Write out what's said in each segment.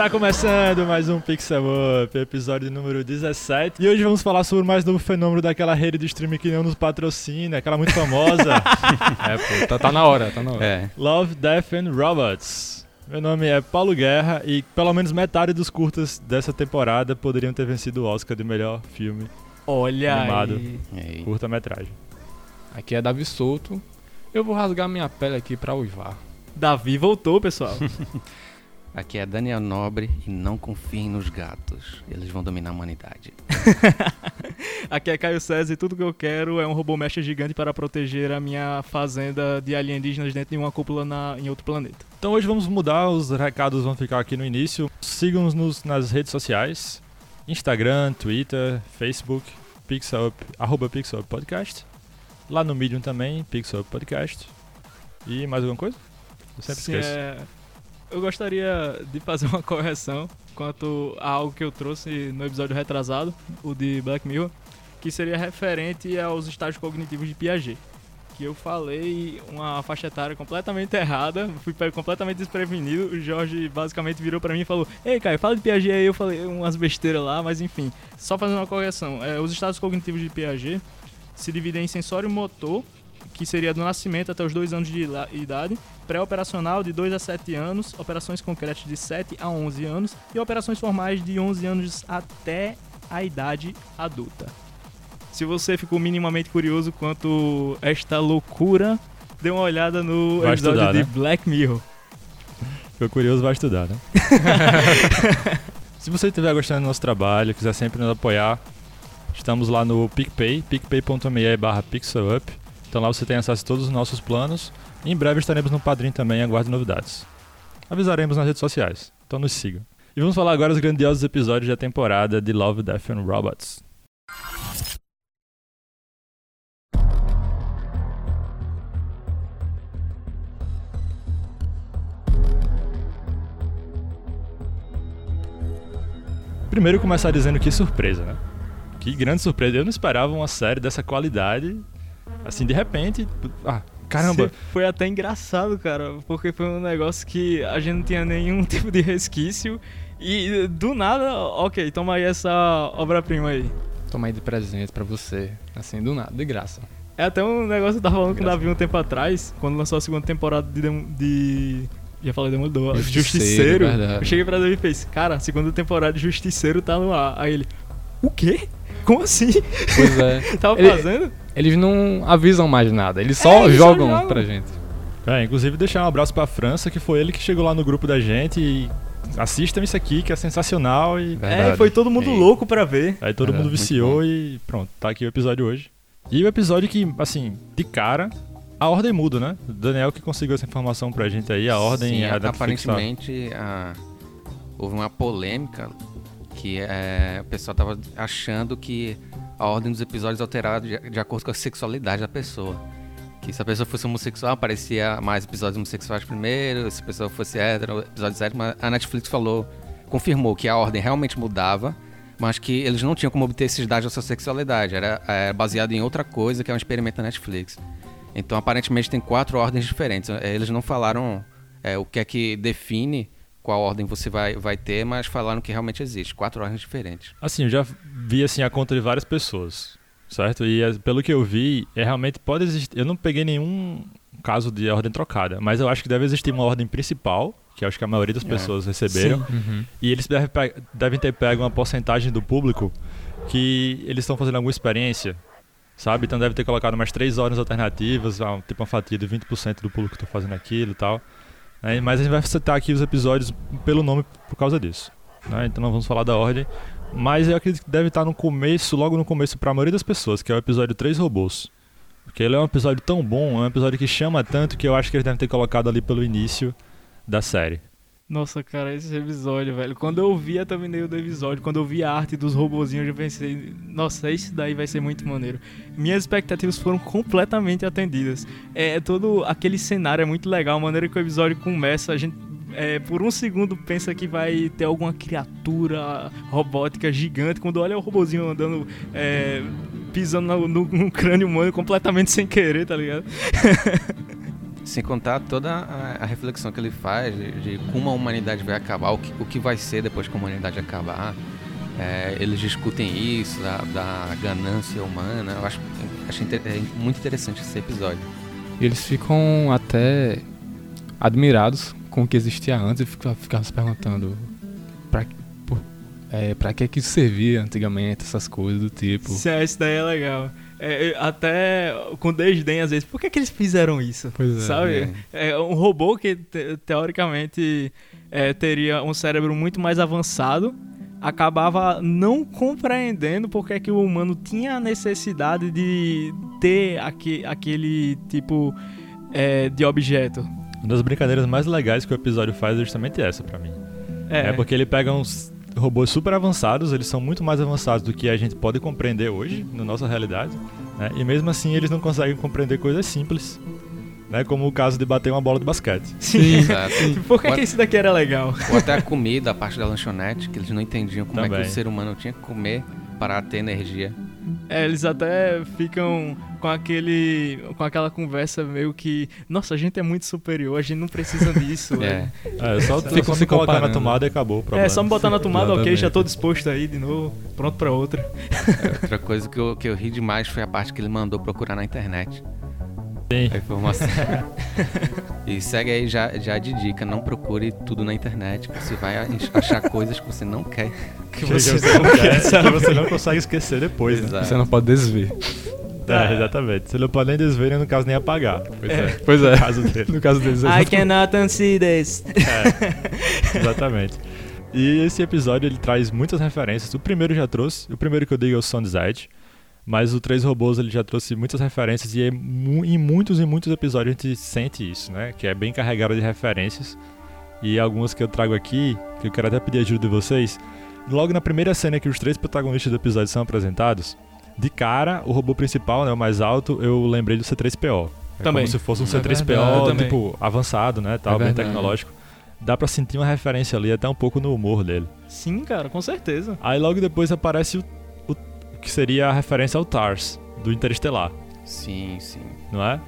Está começando mais um Pixel Up, episódio número 17. E hoje vamos falar sobre o mais novo fenômeno daquela rede de streaming que não nos patrocina, aquela muito famosa. é, pô, tá, tá, na hora, tá na hora. É. Love, Death and Robots. Meu nome é Paulo Guerra e pelo menos metade dos curtas dessa temporada poderiam ter vencido o Oscar de melhor filme Olha animado, curta-metragem. Aqui é Davi Souto. Eu vou rasgar minha pele aqui pra uivar. Davi voltou, pessoal. Aqui é Daniel Nobre e não confiem nos gatos. Eles vão dominar a humanidade. Aqui é Caio César e tudo que eu quero é um robô mecha gigante para proteger a minha fazenda de alienígenas dentro de uma cúpula na, em outro planeta. Então hoje vamos mudar, os recados vão ficar aqui no início. Sigam-nos nas redes sociais. Instagram, Twitter, Facebook, Pixelup, arroba Pixelup Podcast. Lá no Medium também, Pixelup Podcast. E mais alguma coisa? Eu sempre Sim, esqueço. É eu gostaria de fazer uma correção quanto a algo que eu trouxe no episódio retrasado, o de Black Mirror, que seria referente aos estágios cognitivos de Piaget. Que eu falei uma faixa etária completamente errada, fui completamente desprevenido. O Jorge basicamente virou para mim e falou: Ei, Caio, fala de Piaget aí. Eu falei umas besteiras lá, mas enfim, só fazendo uma correção. É, os estados cognitivos de Piaget se dividem em sensório motor que seria do nascimento até os 2 anos de idade, pré-operacional de 2 a 7 anos, operações concretas de 7 a 11 anos e operações formais de 11 anos até a idade adulta. Se você ficou minimamente curioso quanto esta loucura, dê uma olhada no vai episódio estudar, de né? Black Mirror. Ficou curioso, vai estudar, né? Se você estiver gostando do nosso trabalho, quiser sempre nos apoiar, estamos lá no PicPay, picpay.me barra pixelup. Então lá você tem acesso a todos os nossos planos. E em breve estaremos no Padrim também, aguarde novidades. Avisaremos nas redes sociais, então nos sigam. E vamos falar agora dos grandiosos episódios da temporada de Love, Death and Robots. Primeiro começar dizendo que surpresa, né? Que grande surpresa. Eu não esperava uma série dessa qualidade Assim, de repente, ah, caramba. Foi até engraçado, cara, porque foi um negócio que a gente não tinha nenhum tipo de resquício e do nada, ok, toma aí essa obra-prima aí. Toma aí de presente pra você, assim, do nada, de graça. É até um negócio que eu tava falando com o Davi um tempo atrás, quando lançou a segunda temporada de. de já falei Demolidor, Justiceiro. Justiceiro eu cheguei pra Davi e fez, cara, segunda temporada de Justiceiro tá no ar. Aí ele, o quê? Como assim? Pois é. Tava ele, fazendo? Eles não avisam mais nada, eles só é, eles jogam só pra gente. É, inclusive deixar um abraço pra França, que foi ele que chegou lá no grupo da gente e assistam isso aqui que é sensacional e. Verdade. É, foi todo mundo louco pra ver. Aí todo mundo viciou e pronto, tá aqui o episódio hoje. E o episódio que, assim, de cara, a ordem muda, né? O Daniel que conseguiu essa informação pra gente aí, a ordem Sim, é a aparentemente a... houve uma polêmica que é, o pessoal tava achando que a ordem dos episódios alterada de, de acordo com a sexualidade da pessoa. Que se a pessoa fosse homossexual, aparecia mais episódios homossexuais primeiro, se a pessoa fosse hétero, episódios héteros, mas a Netflix falou, confirmou que a ordem realmente mudava, mas que eles não tinham como obter esses dados da sua sexualidade, era, é, baseado em outra coisa, que é um experimento da Netflix. Então, aparentemente, tem quatro ordens diferentes. Eles não falaram é, o que é que define qual ordem você vai, vai ter, mas falaram que realmente existe, quatro ordens diferentes. Assim, eu já vi assim a conta de várias pessoas, certo? E é, pelo que eu vi, é realmente pode existir. Eu não peguei nenhum caso de ordem trocada, mas eu acho que deve existir uma ordem principal, que acho que a maioria das é. pessoas é. receberam, uhum. e eles devem, devem ter pego uma porcentagem do público que eles estão fazendo alguma experiência, sabe? Então deve ter colocado mais três ordens alternativas, tipo uma fatia de 20% do público que está fazendo aquilo e tal. Né? Mas a gente vai citar aqui os episódios pelo nome por causa disso. Né? Então não vamos falar da ordem. Mas eu acredito que deve estar no começo, logo no começo, para a maioria das pessoas, que é o episódio 3 Robôs. Porque ele é um episódio tão bom, é um episódio que chama tanto que eu acho que eles devem ter colocado ali pelo início da série. Nossa, cara, esse episódio, velho. Quando eu vi a thumbnail do episódio, quando eu vi a arte dos robozinhos, eu pensei, nossa, esse daí vai ser muito maneiro. Minhas expectativas foram completamente atendidas. É todo aquele cenário é muito legal, a maneira que o episódio começa, a gente é, por um segundo pensa que vai ter alguma criatura robótica gigante. Quando olha o robozinho andando, é, pisando no, no, no crânio humano completamente sem querer, tá ligado? Sem contar toda a, a reflexão que ele faz de, de como a humanidade vai acabar, o que, o que vai ser depois que a humanidade acabar. É, eles discutem isso, da, da ganância humana. Eu acho, acho inter- é muito interessante esse episódio. E eles ficam até admirados com o que existia antes e ficam, ficam se perguntando pra, por, é, pra que que isso servia antigamente, essas coisas do tipo. Sim, Isso daí é legal. É, é, até com desdém, às vezes, por que, que eles fizeram isso? Pois é. Sabe? É um robô que, te- teoricamente, é, teria um cérebro muito mais avançado, acabava não compreendendo porque é que o humano tinha a necessidade de ter aque- aquele tipo é, de objeto. Uma das brincadeiras mais legais que o episódio faz é justamente essa pra mim. É, porque ele pega uns robôs super avançados, eles são muito mais avançados do que a gente pode compreender hoje, na nossa realidade, né? E mesmo assim eles não conseguem compreender coisas simples, né? Como o caso de bater uma bola de basquete. Sim. Exato. Por que, What- que isso daqui era legal? Ou até a comida, a parte da lanchonete, que eles não entendiam como é Também. que o ser humano tinha que comer para ter energia. É, eles até ficam com aquele com aquela conversa meio que, nossa, a gente é muito superior, a gente não precisa disso. É. É, só, Ficam só se me colocar na comparando. tomada e acabou o É, problema. só me botar na tomada, ok, já tô disposto aí de novo, pronto pra outra. Outra coisa que eu, que eu ri demais foi a parte que ele mandou procurar na internet. Sim. A informação. e segue aí já, já de dica, não procure tudo na internet, que você vai ach- achar coisas que você não quer. Que Que você você, não quer que você não consegue esquecer depois, né? Você não pode desver. É, exatamente. Você não pode nem desver, no caso nem apagar. Pois é. Pois é. No caso dele. No caso deles, I cannot unsee this. É, exatamente. E esse episódio ele traz muitas referências. O primeiro já trouxe, o primeiro que eu digo é o Sound's Edge, mas o Três Robôs ele já trouxe muitas referências e é mu- em muitos e muitos episódios a gente sente isso, né? Que é bem carregado de referências. E algumas que eu trago aqui, que eu quero até pedir ajuda de vocês. Logo na primeira cena que os três protagonistas do episódio são apresentados, de cara, o robô principal, né, o mais alto, eu lembrei do C3PO. É Também. como se fosse um É C3PO, verdade, tipo, avançado, né, tal, É bem verdade. tecnológico. Dá pra sentir uma referência ali, até um pouco no humor dele. Sim, cara, com certeza. Aí logo depois aparece o que seria a referência ao TARS, do Interestelar, Sim, sim. não é?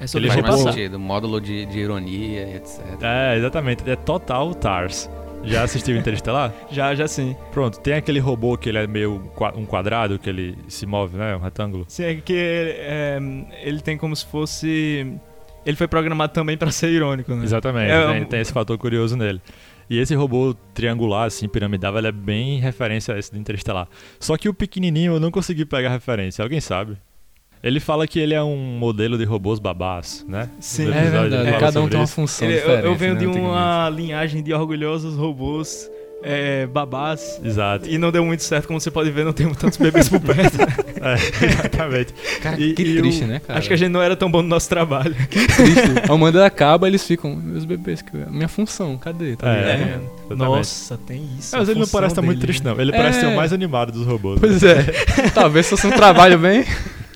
É sobre Ele Faz sentido. Módulo de, de ironia e etc. É, exatamente, é total TARS. Já assistiu Interestelar? Já, já sim. Pronto, tem aquele robô que ele é meio um quadrado, que ele se move, né, um retângulo. Sim, é que é, ele tem como se fosse. Ele foi programado também pra ser irônico, né? Exatamente, É, tem, um- tem esse fator curioso nele. E esse robô triangular, assim, piramidal, ele é bem referência a esse do Interestelar. Só que o pequenininho eu não consegui pegar referência, alguém sabe? Ele fala que ele é um modelo de robôs babás, né? Sim. É verdade, fala cada um tem uma isso. função Ele- eu, diferente. eu venho né, de uma linhagem de orgulhosos robôs é, babás. Exato. E não deu muito certo, como você pode ver, não temos tantos bebês por perto. É, exatamente. Cara, E- que e triste, o- né, cara? Acho que a gente não era tão bom no nosso trabalho. triste. A Amanda acaba, eles ficam, meus bebês, que minha função, cadê? Tá É. É, nossa, tem isso. Mas ele não parece estar muito dele, triste, né? não. Ele parece ser É. o mais animado dos robôs. Pois é. Talvez fosse um trabalho bem.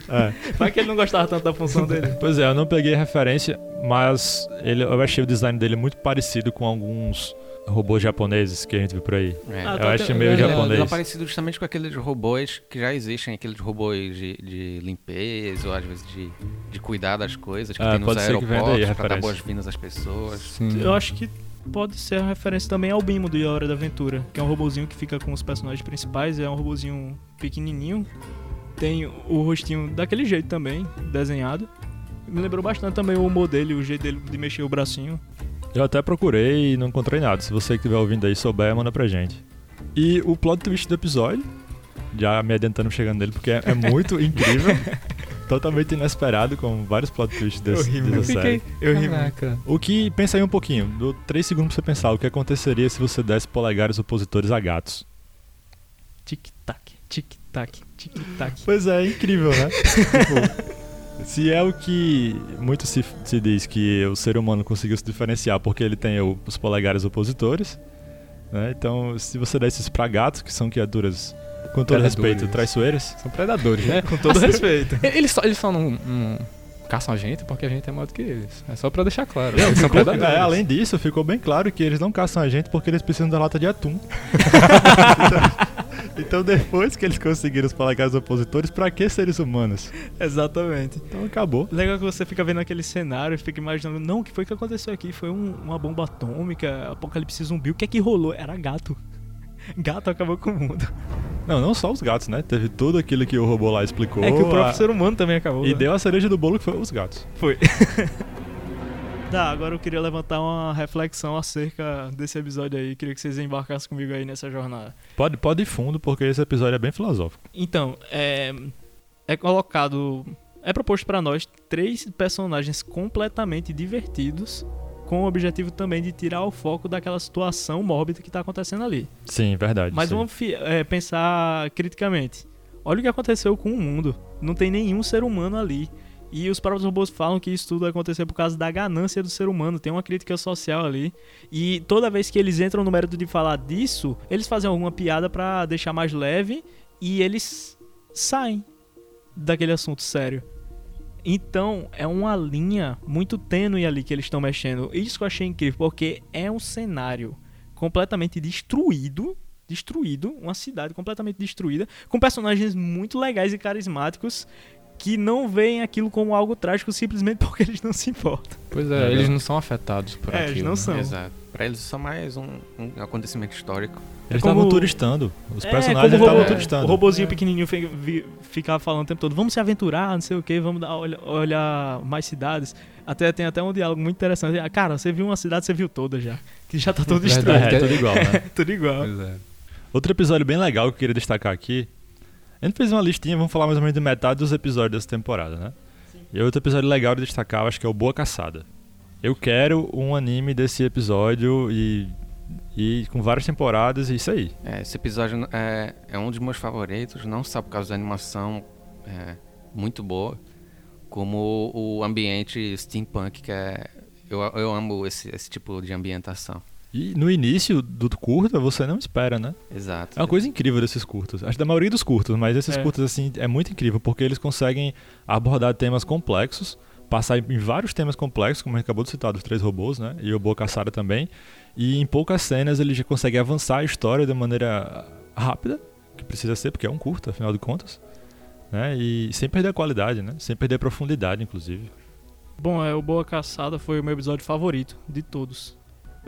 É. Vai que ele não gostava tanto da função dele. Pois é, eu não peguei referência, mas ele, eu achei o design dele muito parecido com alguns robôs japoneses que a gente viu por aí. É. Ah, eu tá, acho tá, meio é, é- japonês. ele é parecido justamente com aqueles robôs que já existem, aqueles robôs de, de limpeza, ou às vezes de, de cuidar das coisas, que Ah, tem nos aeroportos pra dar boas-vindas às pessoas. Sim. Eu acho que pode ser uma referência também ao Bimo do Hora da Aventura, que é um robozinho que fica com os personagens principais, é um robozinho pequenininho, tem o rostinho daquele jeito também, desenhado. Me lembrou bastante também o humor dele, o jeito dele de mexer o bracinho. Eu até procurei e não encontrei nada. Se você que estiver ouvindo aí souber, manda pra gente. E o plot twist do episódio, já me adiantando chegando nele, porque é, é muito incrível. Totalmente inesperado, com vários plot twists desse, Eu ri dessa série. Eu ri. O que, pensa aí um pouquinho, dou três segundos pra você pensar, o que aconteceria se você desse polegares opositores a gatos? Tic-tac, tic-tac, tic-tac. Pois é, é incrível, né? Tipo, se é o que muito se, se diz que o ser humano conseguiu se diferenciar porque ele tem o- os polegares opositores, né? Então, se você desse isso pra gatos, que são criaturas, com todo Predadores. respeito, traiçoeiras, São predadores, né? Com todo Assim, respeito. Eles só, eles só não, não caçam a gente porque a gente é maior do que eles. É só pra deixar claro. Não, eles são ficou- predadores. é, além disso, ficou bem claro que eles não caçam a gente porque eles precisam da lata de atum. Então depois que eles conseguiram os polegares opositores, pra que seres humanos? Exatamente. Então acabou. Legal que você fica vendo aquele cenário e fica imaginando, não, o que foi que aconteceu aqui? Foi um- uma bomba atômica, apocalipse zumbi, o que é que rolou? Era gato. Gato acabou com o mundo. Não, não só os gatos, né? Teve tudo aquilo que o robô lá explicou. é que o próprio a- ser humano também acabou. E né? deu a cereja do bolo que foi os gatos. Foi. tá, agora eu queria levantar uma reflexão acerca desse episódio aí. Queria que vocês embarcassem comigo aí nessa jornada. Pode, pode ir fundo, porque esse episódio é bem filosófico. Então, é, é colocado. É proposto pra nós três personagens completamente divertidos, com o objetivo também de tirar o foco daquela situação mórbida que tá acontecendo ali. Sim, verdade. Mas sim. vamos é, pensar criticamente. Olha o que aconteceu com o mundo. Não tem nenhum ser humano ali. E os próprios robôs falam que isso tudo aconteceu por causa da ganância do ser humano. Tem uma crítica social ali. E toda vez que eles entram no mérito de falar disso, eles fazem alguma piada pra deixar mais leve e eles saem daquele assunto sério. Então, é uma linha muito tênue ali que eles estão mexendo. Isso eu achei incrível, porque é um cenário completamente destruído, destruído, uma cidade completamente destruída, com personagens muito legais e carismáticos que não veem aquilo como algo trágico simplesmente porque eles não se importam. Pois é, Legal. eles não são afetados por É, aquilo. eles não né? são. Exato. Pra eles é só mais um, um acontecimento histórico. Eles como- estavam turistando. Os É, personagens como estavam robô- turistando. O robozinho É. pequenininho ficava falando o tempo todo, vamos se aventurar, não sei o que, vamos dar, olha- olhar mais cidades. Até tem até um diálogo muito interessante. Ah, Cara, você viu uma cidade, você viu toda já. Que já tá todo destruído. É, tudo igual, né? tudo igual. Pois é. Outro episódio bem legal que eu queria destacar aqui. A gente fez uma listinha, vamos falar mais ou menos de metade dos episódios dessa temporada, né? E outro episódio legal de destacar, acho que é o Boa Caçada. Eu quero um anime desse episódio e, e com várias temporadas e isso aí. É, esse episódio é, é um dos meus favoritos, não só por causa da animação é, muito boa, como o ambiente steampunk, que é. Eu, eu amo esse, esse tipo de ambientação. E no início do curta você não espera, né? Exato. É uma coisa incrível desses curtos. Acho da maioria dos curtos, mas esses É. curtos assim é muito incrível porque eles conseguem abordar temas complexos, passar em vários temas complexos, como a gente acabou de citar dos três robôs, né? E o Boa Caçada também. E em poucas cenas eles já conseguem avançar a história de maneira rápida, que precisa ser porque é um curto, afinal de contas, né? E sem perder a qualidade, né? Sem perder a profundidade, inclusive. Bom, é, o Boa Caçada foi o meu episódio favorito de todos.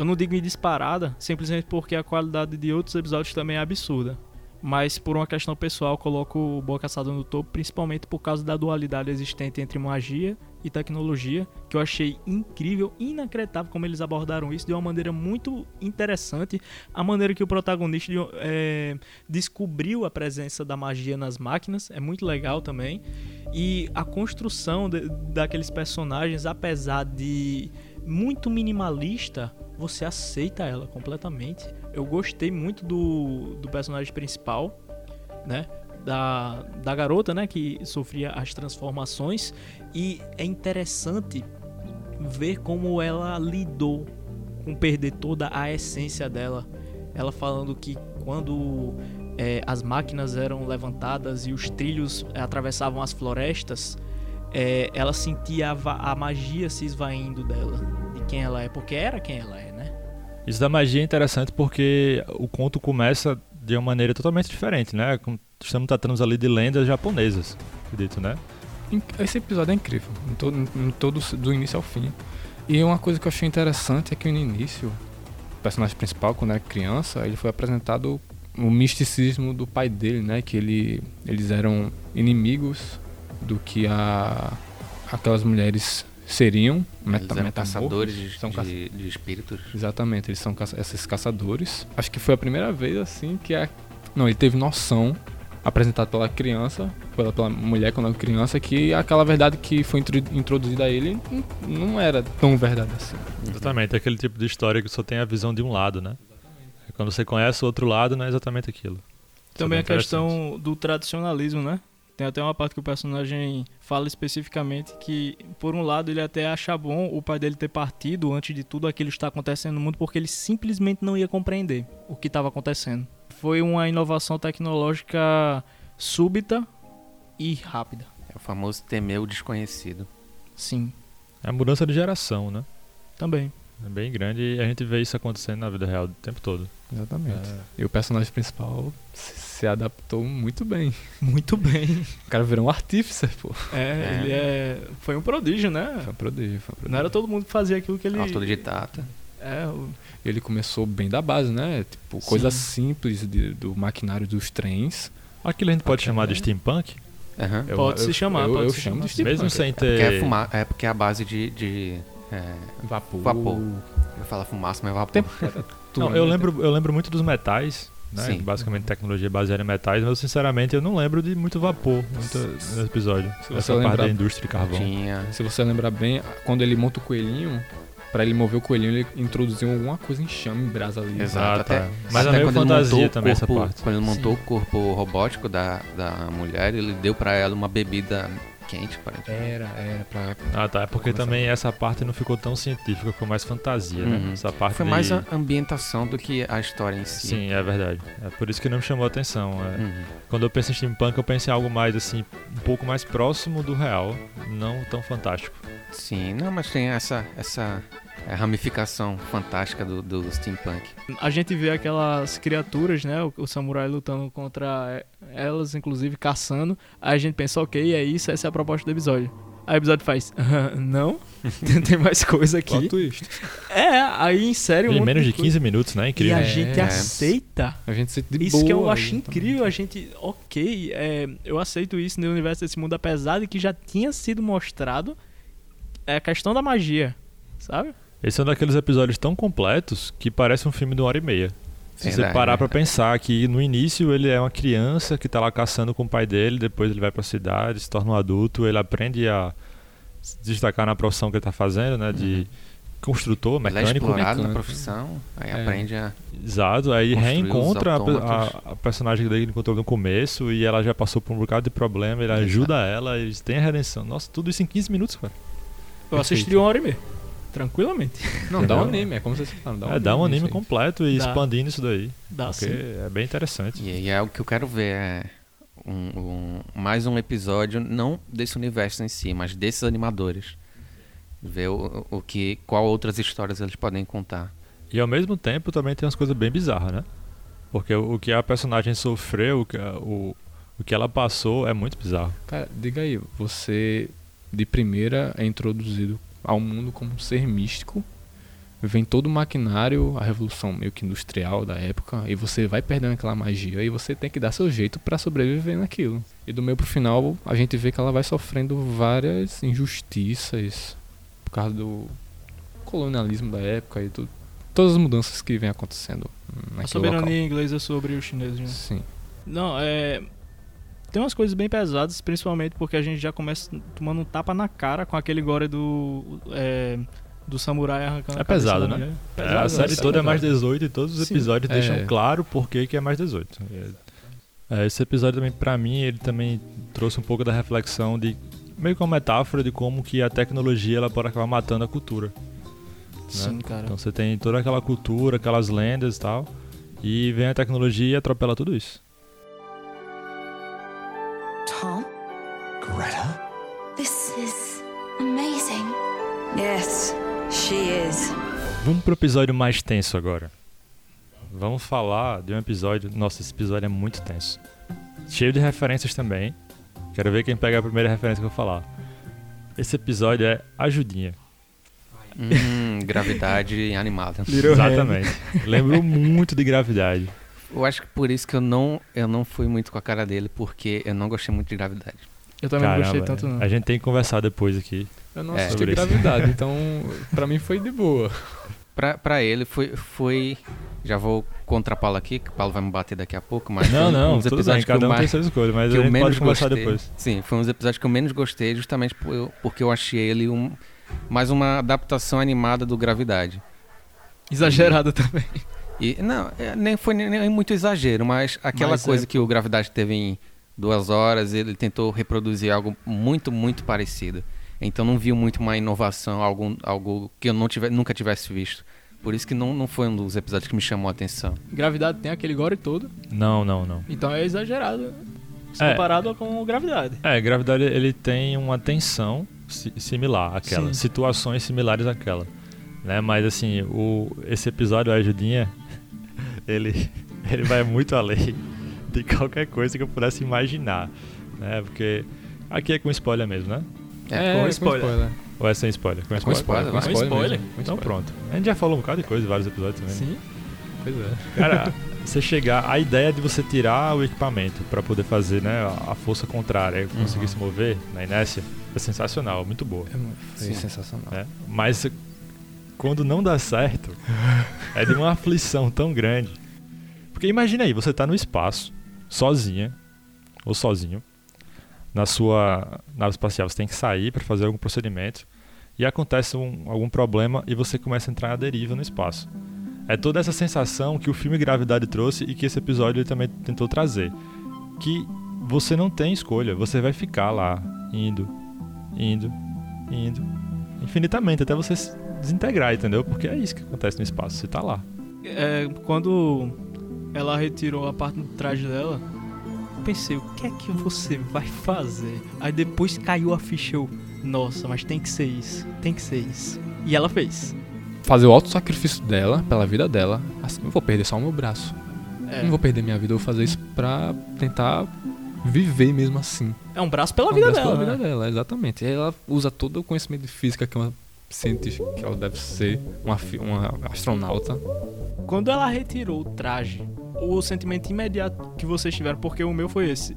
Eu não digo em disparada, simplesmente porque a qualidade de outros episódios também é absurda. Mas por uma questão pessoal, coloco o Boa Caçada no topo, principalmente por causa da dualidade existente entre magia e tecnologia, que eu achei incrível, inacreditável como eles abordaram isso de uma maneira muito interessante. A maneira que o protagonista é, descobriu a presença da magia nas máquinas é muito legal também. E a construção de- daqueles personagens, apesar de muito minimalista, você aceita ela completamente. Eu gostei muito do, do personagem principal, né? Da, da garota, né? Que sofria as transformações. E é interessante ver como ela lidou com perder toda a essência dela. Ela falando que quando é, as máquinas eram levantadas e os trilhos atravessavam as florestas, é, ela sentia a, a magia se esvaindo dela, de quem ela é, porque era quem ela é, né? Isso da magia é interessante porque o conto começa de uma maneira totalmente diferente, né? Estamos tratando ali de lendas japonesas, acredito, né? Esse episódio é incrível, em todo, em todo, do início ao fim. E uma coisa que eu achei interessante é que no início, o personagem principal, quando era criança, ele foi apresentado o misticismo do pai dele, né? Que ele, eles eram inimigos do que a, aquelas mulheres seriam. Eles meta- caçadores de, São caça- de, de espíritos. Exatamente, eles são caça- esses caçadores. Acho que foi a primeira vez assim que a. Não, ele teve noção, apresentado pela criança, pela, pela mulher quando era criança, que aquela verdade que foi intro- introduzida a ele não, era tão verdade assim. Exatamente, é aquele tipo de história que só tem a visão de um lado, né? Quando você conhece o outro lado, não é exatamente aquilo. Também a questão do tradicionalismo, né? Tem até uma parte que o personagem fala especificamente que, por um lado, ele até acha bom o pai dele ter partido antes de tudo aquilo estar acontecendo no mundo, porque ele simplesmente não ia compreender o que estava acontecendo. Foi uma inovação tecnológica súbita e rápida. É o famoso temer o desconhecido. Sim, É a mudança de geração, né? também. É bem grande e a gente vê isso acontecendo na vida real o tempo todo. Exatamente. É. E o personagem principal se, adaptou muito bem. Muito bem. O cara virou um artífice, pô. É, É. ele é. Foi um prodígio, né? Foi um prodígio, foi um prodígio. Não era todo mundo que fazia aquilo que ele. Autodidata. É, o- Ele começou bem da base, né? Tipo, coisas simples de- do maquinário dos trens. Aquilo a gente pode chamar de é. steampunk? Aham. Eu- Pode eu- se chamar, eu, pode eu se chamo chamar. de steampunk. Mesmo sem É porque é, ter. fuma... é porque é a base de. de é, Vapor. Vapor. eu falo fumaça, mas é vapor. Tudo, Não, eu né? lembro, eu lembro muito dos metais, né? Sim. Basicamente tecnologia baseada em metais, mas sinceramente eu não lembro de muito vapor muito nesse episódio. Se Essa você parte lembrar- da indústria de carvão. Tinha. Se você lembrar bem, quando ele monta o coelhinho, pra ele mover o coelhinho, ele introduziu alguma coisa em chama, em brasa ali. Exato. Ah, tá. Até, Mas é até meio quando ele fantasia montou o também essa corpo- parte. Quando ele montou Sim. o corpo robótico da, da mulher, ele deu pra ela uma bebida quente, aparentemente. Era, era pra... Ah, tá. É porque também essa parte não ficou tão científica, ficou mais fantasia, né? Uhum. Essa parte Foi de- mais a ambientação do que a história em si. Sim, é verdade. É por isso que não me chamou a atenção. é. Uhum. Quando eu penso em steampunk, eu penso em algo mais assim, um pouco mais próximo do real, não tão fantástico. Sim, não, mas tem essa, essa é, ramificação fantástica do, do steampunk. a gente vê aquelas criaturas, né? O, o samurai lutando contra elas, inclusive caçando. Aí a gente pensa, ok, é isso, essa é a proposta do episódio. Aí o episódio faz, "Ah, não, tem mais coisa aqui. twist. É, aí insere um Em menos de coisa. 15 minutos, né? E Incrível. a É. gente aceita. A gente se de isso que eu boa, acho incrível, a gente, ok, é, eu aceito isso no universo desse mundo, apesar de que já tinha sido mostrado é a questão da magia, sabe? Esse é um daqueles episódios tão completos que parece um filme de uma hora e meia. Se você parar pra verdade. pensar que no início ele é uma criança que tá lá caçando com o pai dele, depois ele vai pra cidade, se torna um adulto, ele aprende a se destacar na profissão que ele tá fazendo, né? De Uhum. construtor, Ele é mecânico. explorado na mecânico. profissão, aí É. aprende a. Exato, aí reencontra a, a- a personagem dele que encontrou no começo e ela já passou por um bocado de problema, ele Exato. ajuda ela, eles têm a redenção. Nossa, tudo isso em 15 minutos, cara. Eu assistiria uma hora e meia, tranquilamente. Não, dá um anime, é como vocês falaram. Dá um é, dá um anime completo e Dá. expandindo isso daí. Dá Porque sim. é bem interessante. E, e é o que eu quero ver é um, um- mais um episódio, não desse universo em si, mas desses animadores. Ver o, o que, qual outras histórias eles podem contar. E ao mesmo tempo também tem umas coisas bem bizarras, né? Porque o, o que a personagem sofreu, o que, o, o que ela passou é muito bizarro. Cara, diga aí, você de primeira é introduzido ao mundo como um ser místico, vem todo o maquinário, a revolução meio que industrial da época, e você vai perdendo aquela magia e você tem que dar seu jeito pra sobreviver naquilo. E do meio pro final, a gente vê que ela vai sofrendo várias injustiças por causa do colonialismo da época e tudo. Todas as mudanças que vem acontecendo A soberania local. inglesa sobre os chineses. né? Sim. Não, é. Tem umas coisas bem pesadas, principalmente porque a gente já começa tomando um tapa na cara com aquele gore do. É, do samurai arrancando É pesado, né? mulher. É, Pesado, a série né? toda é mais 18 e todos os Sim. episódios É. deixam claro por que que é mais 18. É, esse episódio também, pra mim, ele também trouxe um pouco da reflexão de meio que uma metáfora de como que a tecnologia ela pode acabar matando a cultura. Sim, cara. Então você tem toda aquela cultura, aquelas lendas e tal, e vem a tecnologia e atropela tudo isso. Yes, she is. Vamos pro episódio mais tenso agora. Vamos falar de um episódio. Nossa, esse episódio é muito tenso. Cheio de referências também. Quero ver quem pega a primeira referência que eu vou falar. Esse episódio é Ajudinha. Hum, gravidade animada. Exatamente. Lembrou muito de gravidade. Eu acho que por isso que eu não, eu não fui muito com a cara dele, porque eu não gostei muito de gravidade. Eu também não gostei Caramba, tanto, não. A gente tem que conversar depois aqui. Eu não É. assisti isso. gravidade, então pra mim foi de boa. Pra, pra ele foi, foi. Já vou contra Paulo aqui, que o Paulo vai me bater daqui a pouco, mas Não, não, dos tudo bem, cada eu um tem mais, sua escolha, mas eu menos pode conversar gostei. depois. Sim, foi um dos episódios que eu menos gostei, justamente por eu- porque eu achei ele um, mais uma adaptação animada do Gravidade. Exagerado também. E não, é, nem foi nem, nem muito exagero, mas aquela Mas é- coisa que o Gravidade teve em duas horas, ele tentou reproduzir algo muito, muito parecido. Então não viu muito uma inovação, algo, algo que eu não tive, nunca tivesse visto. Por isso que não, não foi um dos episódios que me chamou a atenção. Gravidade tem aquele gore todo, Não, não, não. então é exagerado se É. comparado com gravidade. É, gravidade ele tem uma tensão si- similar àquela, Sim. situações similares àquela. Né? Mas assim, o, esse episódio, a ajudinha, ele, ele vai muito além de qualquer coisa que eu pudesse imaginar. Né? Porque aqui é com spoiler mesmo, né? Com spoiler. Ou é sem spoiler? Com Com spoiler, Com com spoiler spoiler. mesmo. mesmo, com Então spoiler. pronto. A gente já falou um bocado de coisa, vários episódios também. né? Sim. Pois é. Cara, você chegar. A ideia de você tirar o equipamento pra poder fazer né, a força contrária e conseguir Uhum. se mover na inércia é sensacional, muito boa. É, Sim. sensacional. né? Mas quando não dá certo, é de uma aflição tão grande. Porque imagina aí, você tá no espaço, sozinha, ou sozinho, na sua nave espacial, você tem que sair para fazer algum procedimento, e acontece um- algum problema e você começa a entrar à deriva no espaço. É toda essa sensação que o filme Gravidade trouxe e que esse episódio ele também tentou trazer. Que você não tem escolha, você vai ficar lá, indo, indo, indo, infinitamente, até você se desintegrar, entendeu? Porque é isso que acontece no espaço, você tá lá. É, quando ela retirou a parte do traje dela, eu pensei, que é que você vai fazer? Aí depois caiu a ficha, eu, nossa, mas tem que ser isso, tem que ser isso. E ela fez. Fazer o auto-sacrifício dela, pela vida dela. Assim, eu vou perder só o meu braço. É, Não vou perder minha vida, eu vou fazer isso pra tentar viver mesmo assim. é um braço pela Um vida braço dela. Pela né? vida dela, exatamente. E ela usa todo o conhecimento de física que uma cientista, que ela deve ser, uma, uma astronauta. Quando ela retirou o traje, o sentimento imediato que vocês tiveram, porque o meu foi esse,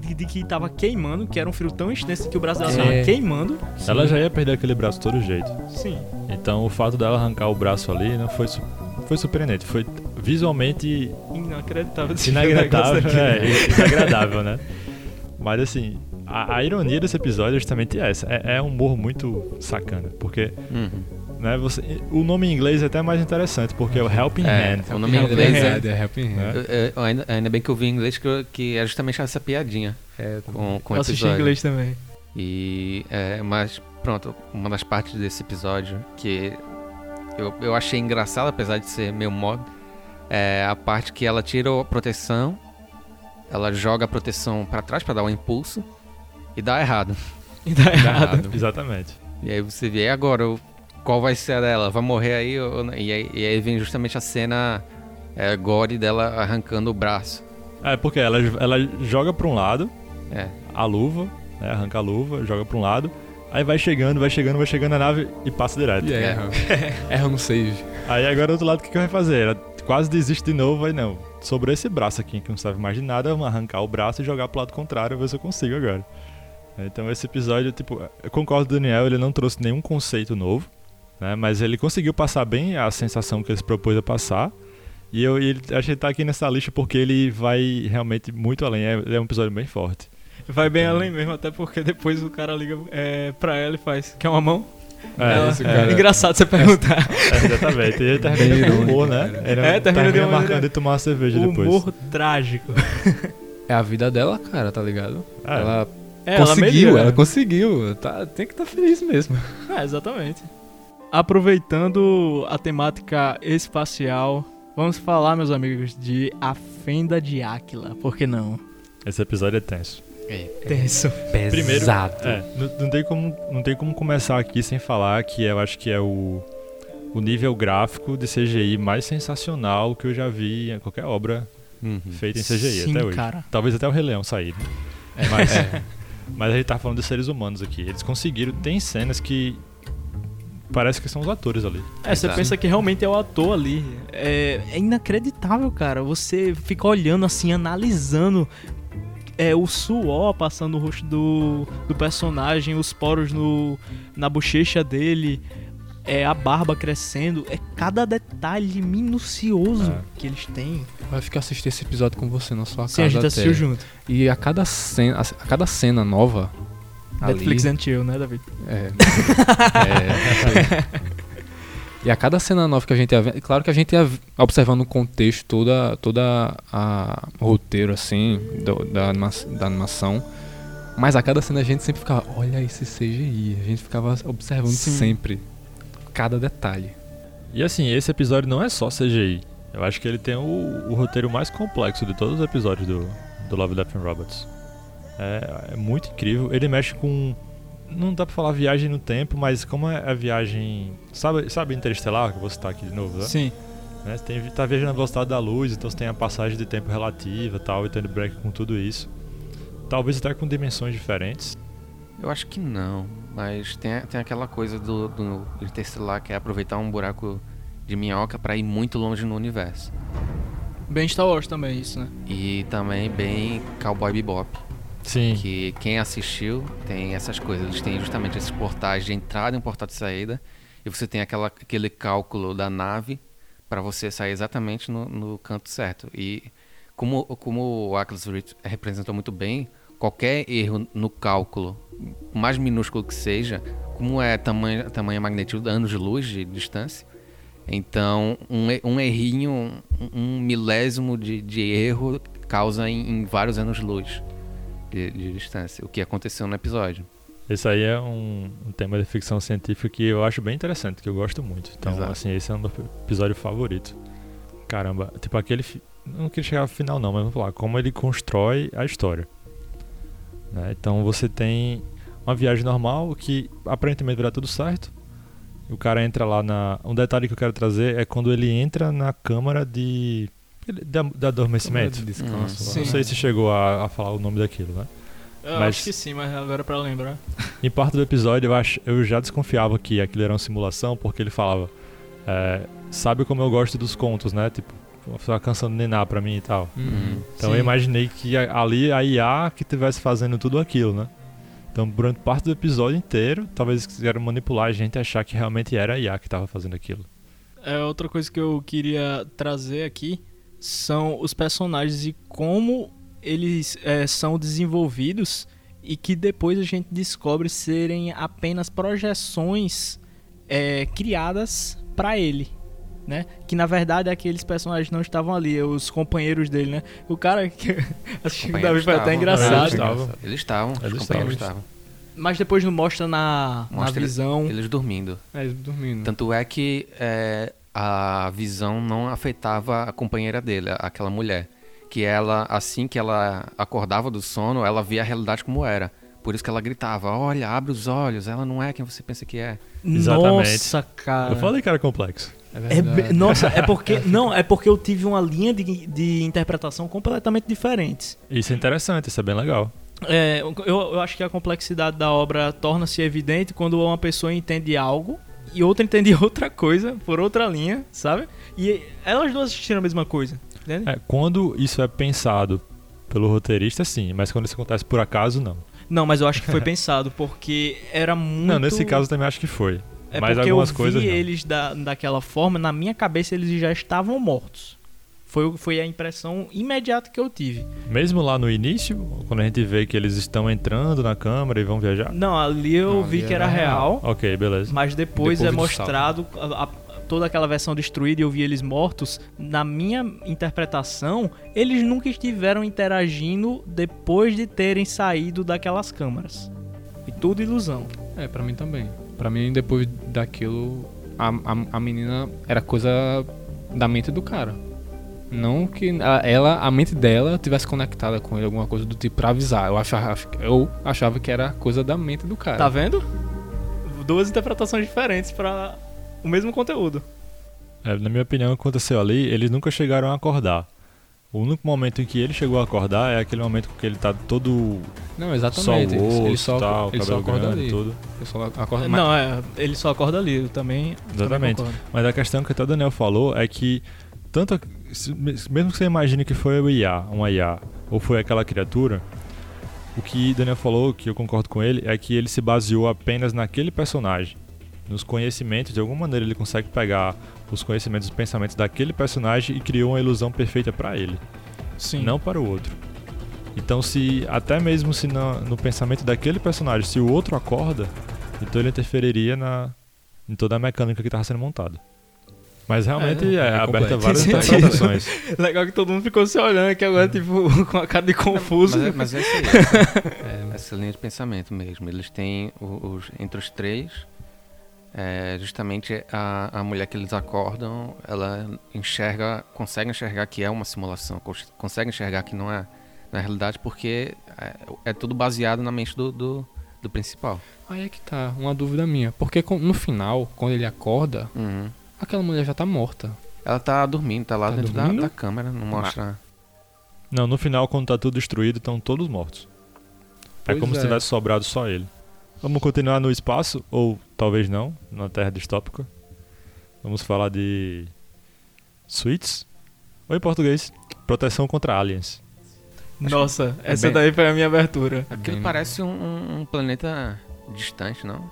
de, de que tava queimando, que era um frio tão extenso que o braço dela É. tava queimando. Ela já ia perder aquele braço de todo jeito. Sim. Então o fato dela arrancar o braço ali não foi, foi surpreendente, foi visualmente Inacreditável. aqui. é, desagradável, né? Mas assim, a, a ironia desse episódio é justamente essa. É, é um humor muito sacana, porque Uhum. né, você, o nome em inglês é até mais interessante, porque é o Helping É, Hand. o nome em inglês Hand, é. é Helping Hand. Né? Eu- eu- ainda, ainda bem que eu vi em inglês, que, que é justamente essa piadinha É, com, com o Eu assisti em inglês também. E, é, mas, pronto, uma das partes desse episódio que eu, eu achei engraçado, apesar de ser meio mob, é a parte que ela tira a proteção, ela joga a proteção pra trás pra dar um impulso e dá errado. E dá Dá errado. errado. Exatamente. E aí você vê, e agora, qual vai ser a dela? Vai morrer aí? ou e, aí e aí vem justamente a cena é, gore dela arrancando o braço. É, porque ela, ela joga pra um lado É, a luva, né, arranca a luva, joga pra um lado, aí vai chegando, vai chegando, vai chegando na nave e passa direto. E erra. erra no save. Aí agora do outro lado o que, que vai fazer? Ela quase desiste de novo, aí não. Sobrou esse braço aqui que não serve mais de nada, vamos arrancar o braço e jogar pro lado contrário, ver se eu consigo agora. Então esse episódio, tipo, eu concordo com o Daniel, ele não trouxe nenhum conceito novo, né? Mas ele conseguiu passar bem a sensação que ele se propôs a passar. E eu e ele, acho que ele tá aqui nessa lista porque ele vai realmente muito além. É, ele é um episódio bem forte. Vai bem além mesmo, até porque depois o cara liga é, pra ela e faz. Quer uma mão? Ela- esse cara- Engraçado você perguntar. É, exatamente. E ele termina Bem com humor, né? Ele É, termina marcando de tomar uma cerveja O depois. humor trágico. É a vida dela, cara, tá ligado? É. Ela É, conseguiu, melhora. ela conseguiu. Tá, tem que estar feliz mesmo. É, exatamente. Aproveitando a temática espacial, vamos falar, meus amigos, de A Fenda de Áquila. Por que não? Esse episódio é tenso. Tenso. Primeiro, é, não, não tem como, não tem como começar aqui sem falar que eu acho que é o, o nível gráfico de CGI mais sensacional que eu já vi em qualquer obra uhum. feita em CGI Sim, até hoje. cara. Talvez até o Rei Leão sair. né? Mas, mas a gente tá falando de seres humanos aqui. Eles conseguiram. Tem cenas que parece que são os atores ali. É, você Exato. pensa que realmente é o ator ali. É, é inacreditável, cara. Você fica olhando assim, analisando é, o suor passando no rosto do, do personagem, os poros no, na bochecha dele, é, a barba crescendo. É cada detalhe minucioso É. que eles têm. Vai ficar assistir esse episódio com você na sua Sim, a casa gente até. assistiu junto. E a cada cena, a cada cena nova. Netflix ali, and Chill, né, David? É. é, e a cada cena nova que a gente ia vendo, claro que a gente ia observando o contexto, toda, toda a o roteiro assim do- da, anima- da animação. Mas a cada cena a gente sempre ficava, olha esse CGI. A gente ficava observando Sim. sempre cada detalhe. E assim, esse episódio não é só CGI. Eu acho que ele tem o, o roteiro mais complexo de todos os episódios do, do Love, Death and Robots. É, é muito incrível. Ele mexe com não dá pra falar viagem no tempo, mas como é a viagem. Sabe, sabe Interestelar, que eu vou citar aqui de novo, né? Sim. Né? Você tem, tá viajando na velocidade da luz, então você tem a passagem de tempo relativa e tal, então ele break com tudo isso. Talvez até com dimensões diferentes. Eu acho que não, mas tem, tem aquela coisa do, do Interstellar que é aproveitar um buraco de minhoca pra ir muito longe no universo. Bem Star Wars também, isso, né? E também bem Cowboy Bebop, Sim. que quem assistiu tem essas coisas. Eles têm justamente esses portais de entrada e um portal de saída, e você tem aquela, aquele cálculo da nave para você sair exatamente no, no canto certo. E como, como o Atlas Rift representou muito bem, qualquer erro no cálculo, mais minúsculo que seja, como é tamanho, tamanho magnitude, anos de luz de distância, então um, um errinho, um, milésimo de, de erro causa em, em vários anos de luz de, distância, o que aconteceu no episódio. Esse aí é um, um tema de ficção científica que eu acho bem interessante, que eu gosto muito. Então, Exato. assim, esse é um meu episódio favorito. Caramba, tipo aquele. Não queria chegar ao final, não, mas vamos falar. Como ele constrói a história. Né? Então, você tem uma viagem normal que aparentemente vai dar tudo certo. O cara entra lá na. Um detalhe que eu quero trazer é quando ele entra na câmara de. de, de adormecimento. De descanso. Hum. Não sei se chegou a, a falar o nome daquilo, né? Eu Mas- acho que sim, mas agora pra lembrar. Em parte do episódio eu, ach, eu já desconfiava que aquilo era uma simulação, porque ele falava, é, sabe como eu gosto dos contos, né? Tipo, uma canção de Nená pra mim e tal. Uhum. Então Sim. eu imaginei que ali a IA que estivesse fazendo tudo aquilo, né? Então durante parte do episódio inteiro, talvez eles quiseram manipular a gente a achar que realmente era a IA que estava fazendo aquilo. É, outra coisa que eu queria trazer aqui são os personagens e como eles é, são desenvolvidos e que depois a gente descobre serem apenas projeções é, criadas pra ele. Né? Que na verdade aqueles personagens não estavam ali, os companheiros dele, né? O cara que. Acho que o Davi foi até engraçado. Eles estavam. Eles estavam, os Eles companheiros estavam. estavam. Mas depois não mostra na, na Mostra visão. Eles dormindo. É, eles dormindo. Tanto é que é, a visão não afetava a companheira dele, aquela mulher. Que ela, assim que ela acordava do sono, ela via a realidade como era. Por isso que ela gritava: Olha, abre os olhos, ela não é quem você pensa que é. Exatamente. Nossa, cara. Eu falei que era complexo. É É nossa, é porque. não, é porque eu tive uma linha de, de interpretação completamente diferente. Isso é interessante, isso é bem legal. É, eu, eu acho que a complexidade da obra torna-se evidente quando uma pessoa entende algo e outra entende outra coisa por outra linha, sabe? E elas duas assistiram a mesma coisa, entende? É, quando isso é pensado pelo roteirista, sim, mas quando isso acontece por acaso, não. Não, mas eu acho que foi pensado porque era muito. Não, nesse caso eu também acho que foi. É mas porque algumas eu vi coisas eles da, daquela forma, na minha cabeça eles já estavam mortos. Foi, foi a impressão imediata que eu tive. Mesmo lá no início, quando a gente vê que eles estão entrando na câmara e vão viajar. Não, ali eu Não, vi ali que era era real. Ok, beleza. Mas depois, Depois é do mostrado a- a- toda aquela versão destruída e eu vi eles mortos. Na minha interpretação, eles nunca estiveram interagindo depois de terem saído daquelas câmaras. E tudo ilusão. É, pra mim também. Pra mim, depois daquilo, a, a, a menina era coisa da mente do cara. Não que a- ela, a mente dela tivesse conectada com ele, alguma coisa do tipo pra avisar. Eu achava, eu achava que era coisa da mente do cara. Tá vendo? Duas interpretações diferentes para o mesmo conteúdo. É, na minha opinião, o que aconteceu ali, eles nunca chegaram a acordar. O único momento em que ele chegou a acordar é aquele momento que ele tá todo Não, só exatamente. o ele, osso ele só, tal, ele só cabelo acorda grande ali. e tudo. Ele só acorda Não, é, ele só acorda ali, eu também. Exatamente. também. Mas a questão que até o Daniel falou é que tanto mesmo que você imagine que foi o IA, uma IA, ou foi aquela criatura, o que Daniel falou, que eu concordo com ele, é que ele se baseou apenas naquele personagem, nos conhecimentos, de alguma maneira ele consegue pegar os conhecimentos, os pensamentos daquele personagem e criou uma ilusão perfeita para ele, Sim. não para o outro. Então, se até mesmo se na- no pensamento daquele personagem, se o outro acorda, então ele interferiria na, em toda a mecânica que estava sendo montada. Mas realmente É, é, é aberta várias interpretações. Legal que todo mundo ficou se olhando aqui agora, tipo, com a cara de confuso. Mas, é- mas é isso aí, essa, essa linha de pensamento mesmo. Eles têm o- os, entre os três, é, justamente a, a mulher que eles acordam, ela enxerga, consegue enxergar que é uma simulação, cons- consegue enxergar que não é na realidade, porque é, é tudo baseado na mente do, do- do principal. Aí é que tá, uma dúvida minha. Porque no final, quando ele acorda, Uhum. aquela mulher já tá morta. Ela tá dormindo, tá lá Tá dentro da, da câmera, não mostra. Não, no final, quando tá tudo destruído, estão todos mortos. é Pois como é. se tivesse sobrado só ele. Vamos continuar no espaço, ou talvez não, na Terra distópica. Vamos falar de. Suítes? Ou em português, proteção contra aliens. Nossa, essa bem- daí foi a minha abertura. Aquilo Bem- parece um- um planeta distante, não?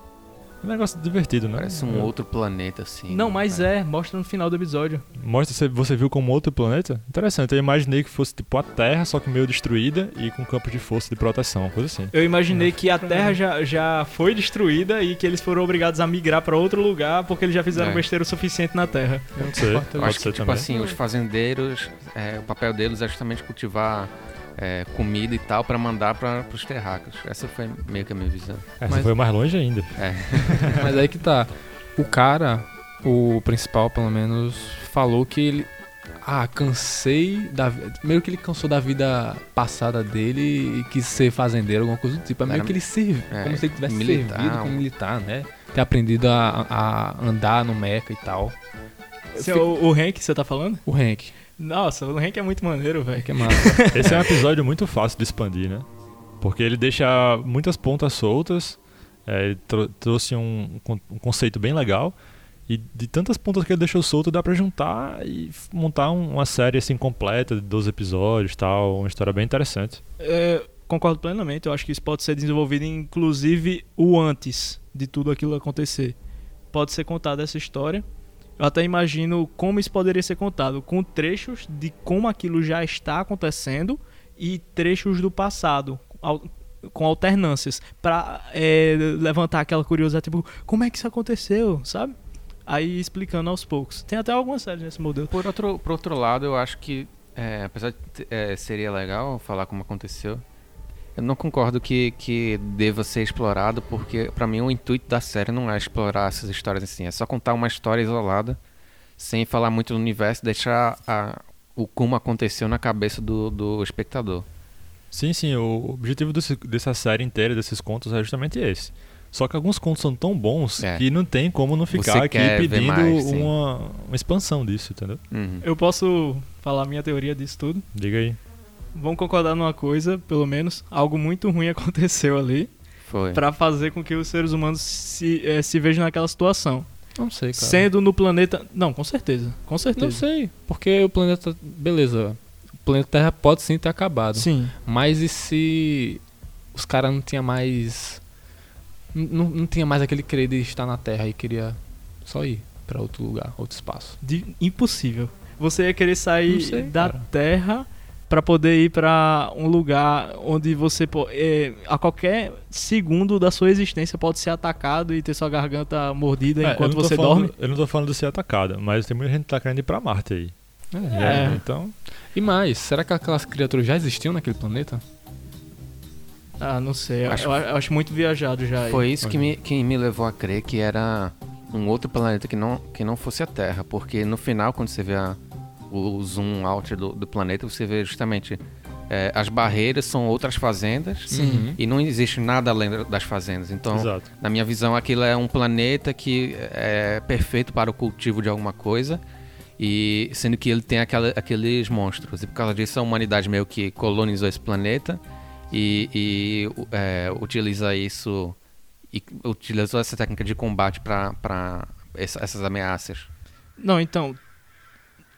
É um negócio divertido, né? Parece um É. outro planeta, assim. Não, mas é, mostra no final do episódio. Mostra se você viu como outro planeta? Interessante, eu imaginei que fosse tipo a Terra, só que meio destruída e com campos de força de proteção, coisa assim. Eu imaginei que a Terra já, já foi destruída e que eles foram obrigados a migrar pra outro lugar porque eles já fizeram É. besteira o suficiente na Terra. Pode ser, Eu pode acho que, tipo também. assim, os fazendeiros, é, o papel deles é justamente cultivar é, comida e tal pra mandar para os terráqueos. Essa foi meio que a minha visão. Essa mas- foi mais longe ainda. É. Mas aí que tá. O cara, o principal pelo menos, falou que ele. Ah, cansei da. Meio que ele cansou da vida passada dele e quis ser fazendeiro, alguma coisa do tipo. É meio Era- que ele serviu. é, como se ele tivesse militar. servido como militar, né? Ter aprendido a, a andar no meca e tal. Esse é o, o Hank que você tá falando? O Hank. Nossa, o Hank é muito maneiro, velho. Que é massa. Esse é um episódio muito fácil de expandir, né? Porque ele deixa muitas pontas soltas, é, ele tro- trouxe um, um conceito bem legal. E de tantas pontas que ele deixou solto, dá pra juntar e montar um- uma série assim completa de 12 episódios tal. Uma história bem interessante. É, concordo plenamente. Eu acho que isso pode ser desenvolvido, inclusive, o antes de tudo aquilo acontecer. Pode ser contada essa história. Eu até imagino como isso poderia ser contado, com trechos de como aquilo já está acontecendo e trechos do passado, com alternâncias, pra é, levantar aquela curiosidade, tipo, como é que isso aconteceu, sabe? Aí explicando aos poucos. Tem até algumas séries nesse modelo. Por outro, por outro lado, eu acho que, é, apesar de é, seria legal falar como aconteceu, eu não concordo que, que deva ser explorado, porque pra mim o intuito da série não é explorar essas histórias assim, é só contar uma história isolada, sem falar muito do universo, deixar a- o como aconteceu na cabeça do, do espectador. Sim, sim, o objetivo desse- dessa série inteira, desses contos, é justamente esse. Só que alguns contos são tão bons É. que não tem como não ficar Você aqui pedindo mais, uma, uma expansão disso, entendeu? Uhum. Eu posso falar a minha teoria disso tudo? Diga aí. Vamos concordar numa coisa, pelo menos, algo muito ruim aconteceu ali Foi. pra fazer com que os seres humanos se, eh, se vejam naquela situação. Não sei, cara. Sendo no planeta. Não, com certeza. Com Não certeza. sei. Porque o planeta. Beleza. O planeta Terra pode sim ter acabado. Sim. Mas e se os caras não tinham mais. Não, não tinha mais aquele querer de estar na Terra e queria só ir pra outro lugar, outro espaço. De- impossível. Você ia querer sair Não sei, da cara. Terra pra poder ir pra um lugar onde você eh, a qualquer segundo da sua existência pode ser atacado e ter sua garganta mordida É, enquanto você falando- dorme. Eu não tô falando de ser atacada, mas tem muita gente que tá querendo ir pra Marte aí. É. Então, E mais, será que aquelas criaturas já existiam naquele planeta? Ah, não sei. Eu Acho- eu eu acho muito viajado já. aí. Foi isso que me, que me levou a crer que era um outro planeta que não, que não fosse a Terra. Porque no final, quando você vê a- o zoom out do, do planeta, você vê justamente é, as barreiras são outras fazendas Sim. e não existe nada além das fazendas. Então, exato. na minha visão, aquilo é um planeta que é perfeito para o cultivo de alguma coisa. E sendo que ele tem aquela, aqueles monstros. E por causa disso, a humanidade meio que colonizou esse planeta e, e, é, utiliza isso. E utilizou essa técnica de combate para essas ameaças. Não, então.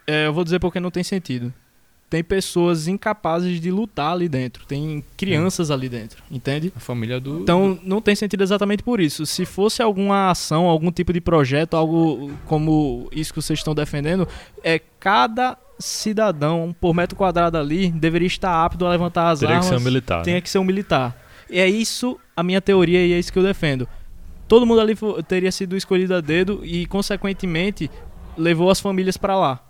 É, eu vou dizer porque não tem sentido. Tem pessoas incapazes de lutar ali dentro. Tem crianças ali dentro, entende? A família do. Então não tem sentido exatamente por isso. Se fosse alguma ação, algum tipo de projeto, algo como isso que vocês estão defendendo, é cada cidadão por metro quadrado ali deveria estar apto a levantar as Teria que armas. ser um militar. Tem né? que ser um militar. E é isso a minha teoria e é isso que eu defendo. Todo mundo ali teria sido escolhido a dedo e, consequentemente, levou as famílias pra lá.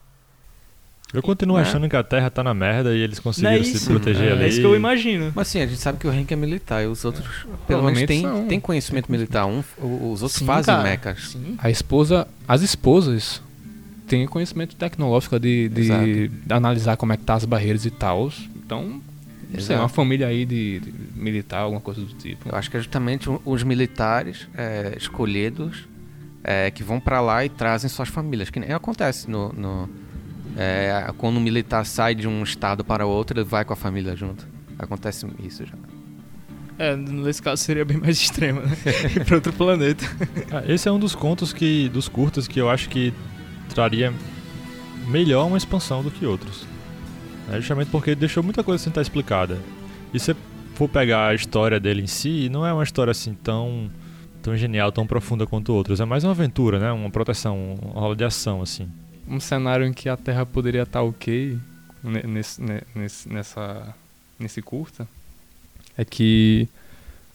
Eu continuo Né? achando que a Terra tá na merda e eles conseguiram é se proteger É ali. É isso que eu imagino. Mas sim, a gente sabe que o Henk é militar e os outros, pelo menos, são. tem conhecimento militar. Um, os outros Sim, fazem cara. mechas. Sim. A esposa. As esposas têm conhecimento tecnológico de, de, analisar como é que tá as barreiras e tal. Então. Não sei, Exato. uma família aí de, de militar, alguma coisa do tipo. Eu acho que é justamente os militares é, escolhidos é, que vão pra lá e trazem suas famílias. Que nem acontece no. no- é, quando um militar sai de um estado para outro, ele vai com a família junto. Acontece isso já. É, nesse caso seria bem mais extremo, né? Ir pra outro planeta. Ah, esse é um dos contos que dos curtas que eu acho que traria melhor uma expansão do que outros. É justamente porque ele deixou muita coisa sem estar explicada. E se você for pegar a história dele em si, não é uma história assim tão tão genial, tão profunda quanto outros. É mais uma aventura, né? Uma proteção, uma rola de ação assim. Um cenário em que a Terra poderia estar ok ne- nesse, ne- nesse, nessa, nesse curta é que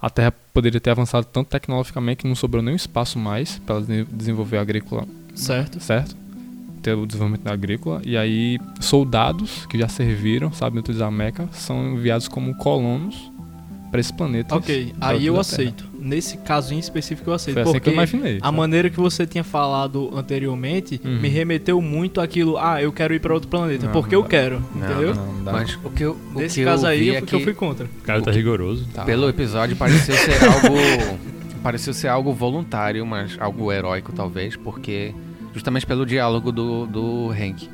a Terra poderia ter avançado tanto tecnologicamente que não sobrou nenhum espaço mais para desenvolver a agrícola, Certo. certo? Ter o desenvolvimento da agrícola. E aí, soldados que já serviram, sabem utilizar a meca, são enviados como colonos para esse planeta. Ok, aí eu da Terra. aceito. Nesse caso em específico eu aceito. Foi assim que porque eu imaginei. a maneira que você tinha falado anteriormente Uhum. me remeteu muito àquilo, ah, eu quero ir pra outro planeta, Não, porque não eu dá. quero, Não, entendeu? Não, não dá. Mas o que eu, o Nesse que caso eu aí é fui- que eu fui contra. O cara tá rigoroso. Tá. pelo episódio pareceu ser algo. pareceu ser algo voluntário, mas algo heróico talvez, porque. Justamente pelo diálogo do, do Hank.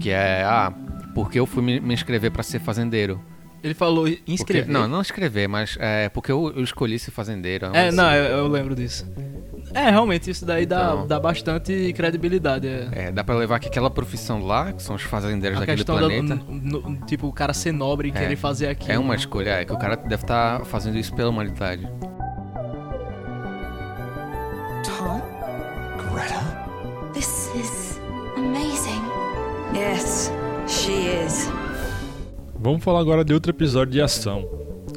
Que é, ah, porque eu fui me, me inscrever pra ser fazendeiro. Ele falou Porque- inscrever. não, não escrever, mas é porque eu, eu escolhi ser fazendeiro. É, assim. não, eu, eu lembro disso. É, realmente, isso daí dá, Então. dá bastante credibilidade. É. É, dá pra levar que aquela profissão lá, que são os fazendeiros A daquele questão planeta, da, no- no- tipo, o cara ser nobre e É. querer fazer aquilo. é uma escolha. É que o cara deve estar fazendo isso pela humanidade. Tom, Greta? this is amazing. Yes, she is. Vamos falar agora de outro episódio de ação.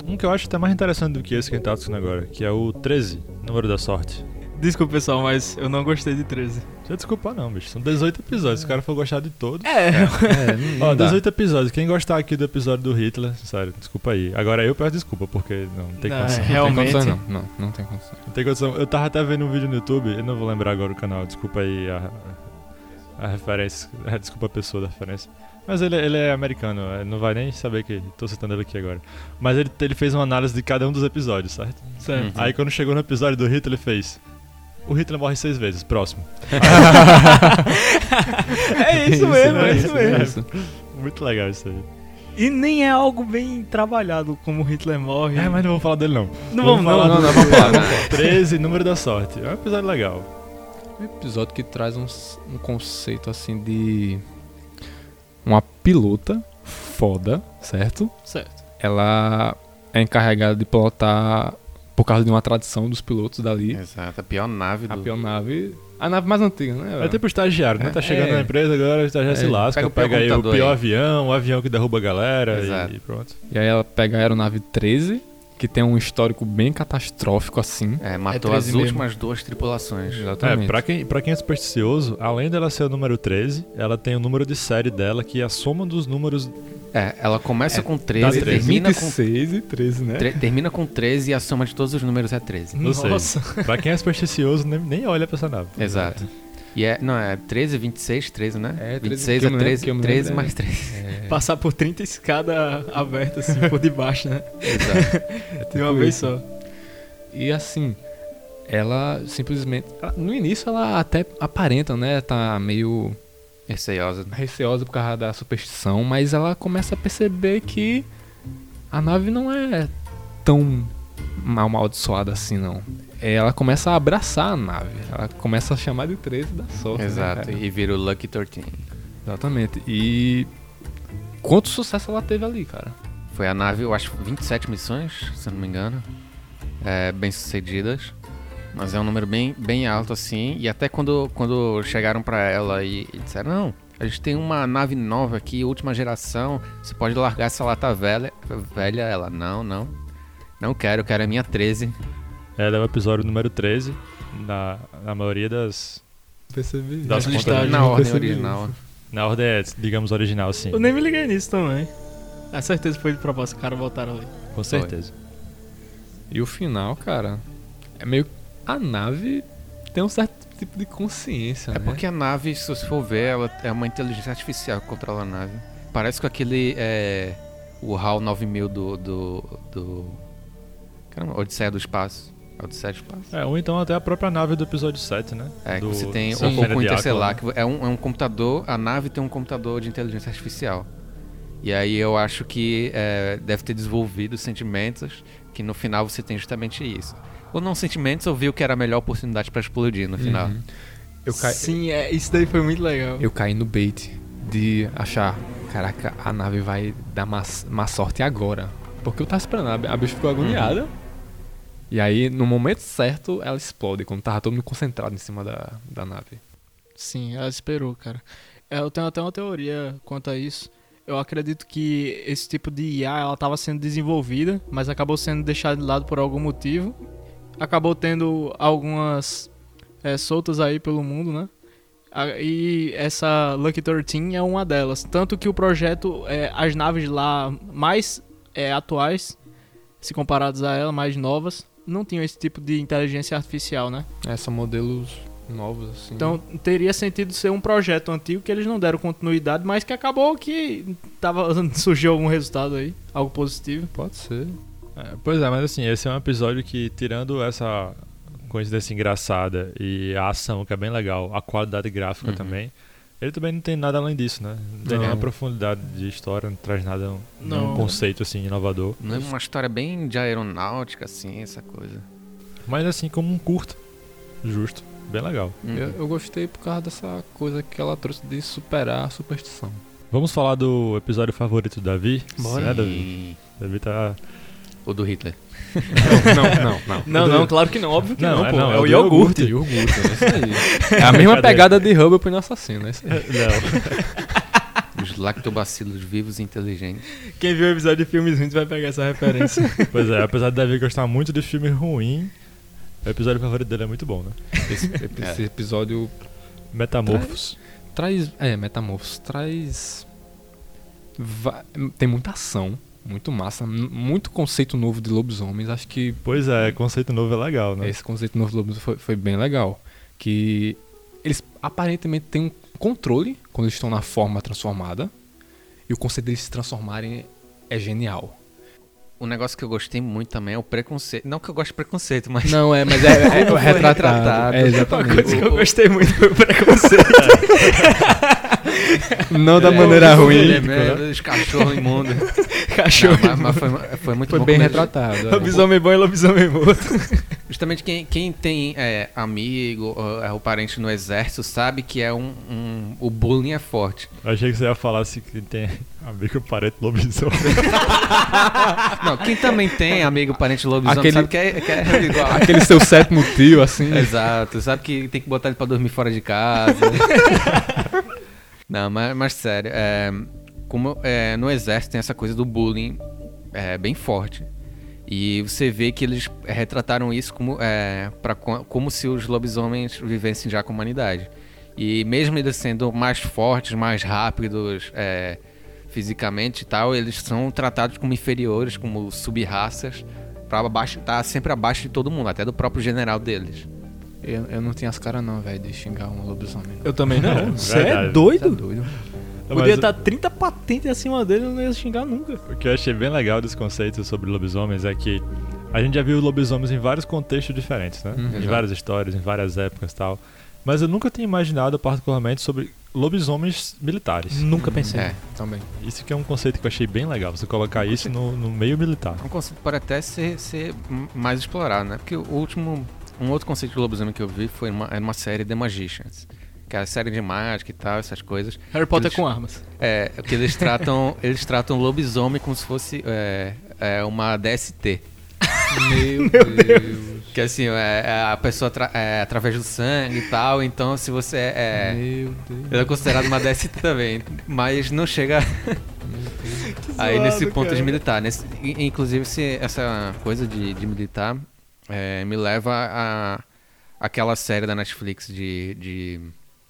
Um que eu acho até mais interessante do que esse que a gente tá discutindo agora, que é o 13, Número da Sorte. Desculpa, pessoal, mas eu não gostei de 13. Deixa eu desculpar não, bicho. São 18 episódios, se o cara for gostar de todos. É, É, não Ó, dá. 18 episódios. Quem gostar aqui do episódio do Hitler, sério, desculpa aí. Agora eu peço desculpa, porque não tem Não, condição. é. Não tem realmente- condições, não. Não, não tem condição. Não tem condição. Eu tava até vendo um vídeo no YouTube, eu não vou lembrar agora o canal, desculpa aí a, a referência. Desculpa a pessoa da referência. Mas ele, ele é americano, é, não vai nem saber que tô citando ele aqui agora. Mas ele, ele fez uma análise de cada um dos episódios, certo? certo. Uhum. Aí quando chegou no episódio do Hitler, ele fez. O Hitler morre seis vezes, próximo. É isso mesmo, é isso mesmo. Muito legal isso aí. E nem é algo bem trabalhado como Hitler morre. É, mas não vamos falar dele não. não vamos, falar não. não, vamos falar, vamos falar. 13, número da sorte. É um episódio legal. Um episódio que traz um, um conceito assim de. Uma pilota foda, certo? Certo. Ela é encarregada de pilotar, por causa de uma tradição dos pilotos dali, Exato, a pior nave do. a pior nave. A nave mais antiga, né? É tipo estagiário, né? Tá chegando É. na empresa agora, o estagiário se É, lasca, pega pega, aí o pior aí. avião, o avião que derruba a galera Exato. e pronto. E aí ela pega a aeronave 13, que tem um histórico bem catastrófico assim. É, matou 13 as mesmo. últimas duas tripulações. É, pra quem, pra quem é supersticioso, além dela ser o número 13, ela tem o número de série dela, que é a soma dos números. É, ela começa com dá 13, 13. termina com, 26 e 13, né? tre- termina com 13 e a soma de todos os números é 13. Ou seja, Nossa. pra quem é supersticioso, nem, nem olha pra essa nave. Exato. E é, não, é 13, 26, 13, né? É, 13, 26 que eu é me lembro, 13, que eu me 13 lembro, mais é. 13. Passar por 30 escadas abertas assim por debaixo, né? Exato. De uma tipo vez isso. só. E assim, ela simplesmente. ela- no início ela até aparenta, né? Tá meio Receiosa. receosa por causa da superstição, mas ela começa a perceber que a nave não é tão mal amaldiçoada assim, não. É, Ela começa a abraçar a nave. Ela começa a chamar de 13 da sorte. né, Exato. cara? e vira o Lucky 13. Exatamente. E quanto sucesso ela teve ali, cara? Foi a nave, eu acho, 27 missões, se eu não me engano. É, bem sucedidas. Mas é um número bem, bem alto, assim. E até quando, quando chegaram pra ela e, e disseram: Não, a gente tem uma nave nova aqui, última geração. Você pode largar essa lata velha. Velha, ela: Não, não. Não quero, quero a minha 13. Ela é o episódio número 13, na, na maioria das. Percebi. Das contas listagens. Na ordem original. Na ordem, é, digamos, original, sim. Eu nem me liguei nisso também. A certeza foi de propósito, cara botaram ali. Com certeza. E o final, cara, é meio. A nave tem um certo tipo de consciência, É né? porque a nave, se você for ver, ela é uma inteligência artificial que controla a nave. Parece com aquele. É, o HAL 9000 do. do. do. Caramba, Odisseia do Espaço. Odisseia do Espaço. É, ou então até a própria nave do episódio 7, né? É, que do, você tem Sim. o Cocô de Interestelar, Aquila, que é um, é um computador, a nave tem um computador de inteligência artificial. E aí eu acho que é, deve ter desenvolvido sentimentos, que no final você tem justamente isso. Ou não sentimentos, ou viu que era a melhor oportunidade pra explodir no final. Uhum. Eu, caí, Sim, é, isso daí foi muito legal. eu caí no bait de achar, caraca, a nave vai dar má, má sorte agora. Porque eu tava esperando, a, a bicha ficou agoniada. E aí, no momento certo, ela explode, quando tava todo mundo concentrado em cima da, da nave. Sim, ela esperou, cara. É, Eu tenho até uma teoria quanto a isso. Eu acredito que esse tipo de IA ela estava sendo desenvolvida, mas acabou sendo deixada de lado por algum motivo. Acabou tendo algumas é, soltas aí pelo mundo, né? E essa Lucky 13 é uma delas. Tanto que o projeto, é, as naves lá mais é, atuais, se comparadas a ela, mais novas, não tinham esse tipo de inteligência artificial, né? É, são modelos novos, assim. Então teria sentido ser um projeto antigo que eles não deram continuidade, mas que acabou que tava, surgiu algum resultado aí, algo positivo. pode ser. É, pois é, mas assim, esse é um episódio que, tirando essa coincidência engraçada e a ação, que é bem legal, a qualidade gráfica Uhum. também, ele também não tem nada além disso, né? Não tem nenhuma profundidade de história, não traz nada, um, Não. nenhum conceito assim inovador. Não é uma história bem de aeronáutica, assim, essa coisa. Mas assim, como um curto, justo, bem legal. Uhum. Eu, eu gostei por causa dessa coisa que ela trouxe de superar a superstição. Vamos falar do episódio favorito do Davi? Bora. Né, Davi? Davi tá. O do Hitler. Não, não, não. Não, não, claro que não, óbvio que Não, não, é pô. não, é, é o iogurte. Iogurte, é isso aí. É a mesma pegada de Hubble pro assassino, é isso aí. Não. Os lactobacilos vivos e inteligentes. Quem viu o episódio de filmes ruins vai pegar essa referência. pois é, apesar de Davi gostar muito de filme ruim, o episódio favorito dele é muito bom, né? Esse, esse episódio Metamorfos. traz. É, Metamorfos traz. Tem muita ação, muito massa, muito conceito novo de lobisomens. Acho que Pois é, conceito novo é legal, né? esse conceito novo de lobisomens foi, foi bem legal. Que eles aparentemente têm um controle quando eles estão na forma transformada. E o conceito deles se transformarem é genial. Um negócio que eu gostei muito também é o preconceito. Não que eu goste de preconceito, mas. Não, é, mas é, é, foi retratado. retratado. É, Uma exatamente. coisa que eu gostei muito foi o preconceito. Não da É, maneira ruim. é, é, Os cachorros imundos. Cachorro. Não, mas, mas foi, foi muito Foi bom bem eles- retratado. é. Lobisomem bom e lobisomem morto. Justamente quem, quem tem é, amigo ou, é, ou parente no exército sabe que é um, um- o bullying é forte. Eu achei que você ia falar assim que tem amigo parente lobisomem. Não, quem também tem amigo parente lobisomem Aquele- sabe que é, que é igual. Aquele seu sétimo tio, assim. Exato, sabe que tem que botar ele pra dormir fora de casa. Não, mas, mas sério, é, como é, no exército tem essa coisa do bullying é, bem forte. E você vê que eles retrataram isso como, é, pra, co- como se os lobisomens vivessem já com a humanidade. E mesmo eles sendo mais fortes, mais rápidos é, fisicamente e tal, eles são tratados como inferiores, como sub-raças, pra abaixo, tá sempre abaixo de todo mundo, até do próprio general deles. Eu, eu não tinha as caras não, velho, de xingar um lobisomem. Eu também não. Você é verdade. Tá doido? doido. Podia estar 30 patentes acima dele e não ia xingar nunca. O que eu achei bem legal desse conceito sobre lobisomens é que a gente já viu lobisomens em vários contextos diferentes, né? Uhum. Em Exato. várias histórias, em várias épocas e tal. Mas eu nunca tinha imaginado particularmente sobre lobisomens militares. Nunca pensei. É, Também. Isso que é um conceito que eu achei bem legal, você colocar isso no, no meio militar. é um conceito que pode até ser, ser mais explorado, né? Porque o último, um outro conceito de lobisomem que eu vi foi uma, era uma série The Magicians. Que é a série de mágica e tal, essas coisas. Harry Potter Eles- com armas. É, que eles tratam, eles tratam lobisomem como se fosse é, é, uma DST. Meu, Deus. Que assim, é, é a pessoa é, através do sangue e tal, então se você é. Meu Deus. Ele é considerado uma DST também, mas não chega aí zoado, nesse ponto cara. de militar. Nesse, inclusive, se essa coisa de, de militar é, me leva a aquela série da Netflix de, de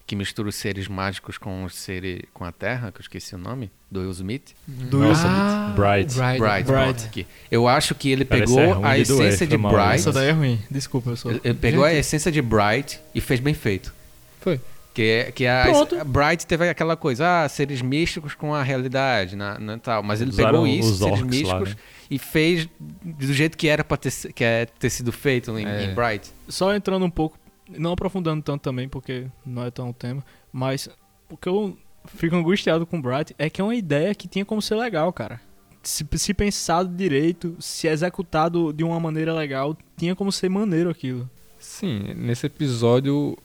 que mistura os seres mágicos com os seres com a Terra, que eu esqueci o nome, do Will Smith. Do Nossa, Ah, Bright. Bright. Bright. Bright. Que Eu acho que ele Parece pegou é a essência de mal, Bright. Essa daí é ruim. Desculpa, eu sou. Ele, ele pegou a Gente. essência de Bright e fez bem feito. Foi. Que, é- que a, Pronto. a Bright teve aquela coisa, ah, seres místicos com a realidade, na, na- tal. Mas ele Usaram pegou isso, seres orcs lá, místicos, né? e fez do jeito que era pra ter, se- que é, ter sido feito em, É. em Bright. Só entrando um pouco, não aprofundando tanto também, porque não é tão o tema, mas o que eu fico angustiado com Bright é que é uma ideia que tinha como ser legal, cara. Se, se pensado direito, se executado de uma maneira legal, tinha como ser maneiro aquilo. Sim, nesse episódio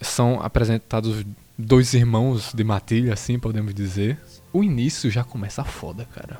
são apresentados dois irmãos de matilha, assim podemos dizer. O início já começa foda, cara.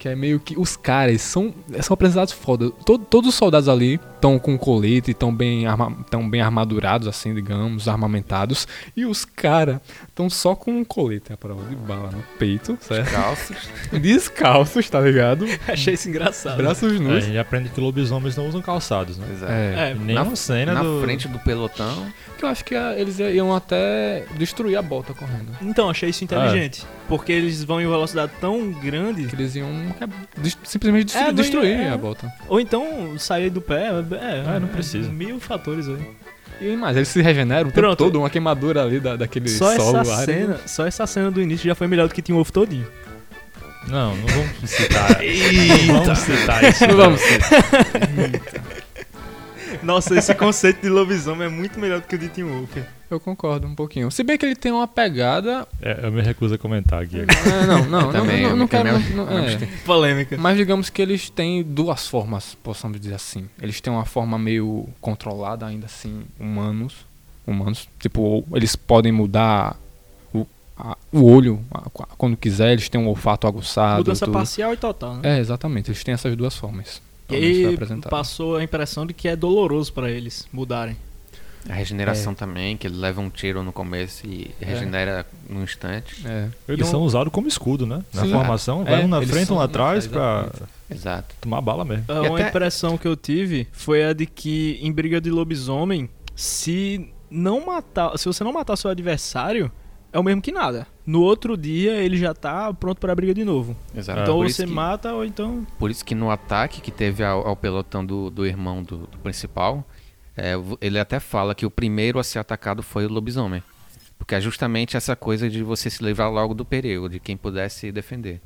Que é meio que os caras são, são apresentados foda. Todo- todos os soldados ali estão com colete, estão bem, arma, tão bem armadurados, assim, digamos, armamentados. E os caras estão só com um colete à prova de bala no peito, certo? Calços. Descalços, tá ligado? Achei isso engraçado. Braços É, a nus. gente aprende que lobisomens não usam calçados, né? Exato. É, É, nem Na- uma cena Na do... frente do pelotão. que eu acho que ah, eles iam até destruir a bota correndo. Então, achei isso inteligente. Porque eles vão em velocidade tão grande. Que eles iam é, simplesmente destru- É, destruir é. a bota. Ou então sair do pé. É, Ah, não precisa. Mil fatores aí. E mais, eles se regeneram o tempo todo, uma queimadura ali da, daquele Só solo essa árido. cena, só essa cena do início já foi melhor do que tinha o ovo todinho. Não, não vamos citar. não vamos citar isso. Não vamos Nossa, esse conceito de lobisomem é muito melhor do que o de Tim Wolf. Eu concordo um pouquinho. Se bem que ele tem uma pegada. É, eu me recuso a comentar aqui. É, não, não, não, também, não, não, eu quero. não- não- é. Polêmica. Mas digamos que eles têm duas formas, possamos dizer assim. Eles têm uma forma meio controlada, ainda assim, humanos. Humanos. Tipo, eles podem mudar o, a- o olho a- quando quiser, eles têm um olfato aguçado. Mudança tudo. parcial e total, né? É, exatamente. Eles têm essas duas formas. E aí passou a impressão de que é doloroso pra eles mudarem. A regeneração também, que ele leva um tiro no começo e regenera num instante. É. Eles E um- são usados como escudo, né? Na Sim. formação, É, vai um na eles frente, um são- lá atrás é, pra Exato. tomar bala mesmo. Ah, E Uma até- impressão que eu tive foi a de que em briga de lobisomem, se não matar, se você não matar seu adversário, é o mesmo que nada. No outro dia ele já tá pronto pra briga de novo. Exato. então por, você que, mata ou então por isso que no ataque que teve ao, ao pelotão do, do irmão do, do principal, é, ele até fala que o primeiro a ser atacado foi o lobisomem. Porque é justamente essa coisa de você se livrar logo do perigo, de quem pudesse defender.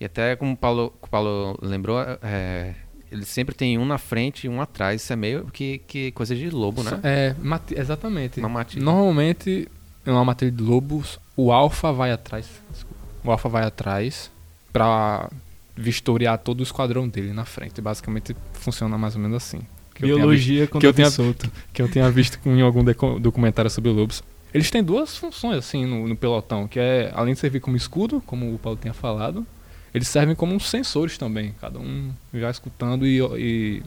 E até como o Paulo, o Paulo lembrou, é, ele sempre tem um na frente e um atrás. Isso é meio que, que coisa de lobo, né? É, mati- exatamente. Normalmente, em uma matilha de lobos, o alfa vai atrás. desculpa. O alfa vai atrás pra vistoriar todo o esquadrão dele na frente. Basicamente funciona mais ou menos assim. Que eu tenha visto- biologia com que eu Davi tenha- solto. que eu tenha visto em algum documentário sobre lobos. Eles têm duas funções assim no, no pelotão, que é além de servir como escudo, como o Paulo tinha falado, eles servem como uns sensores também, cada um já escutando e, e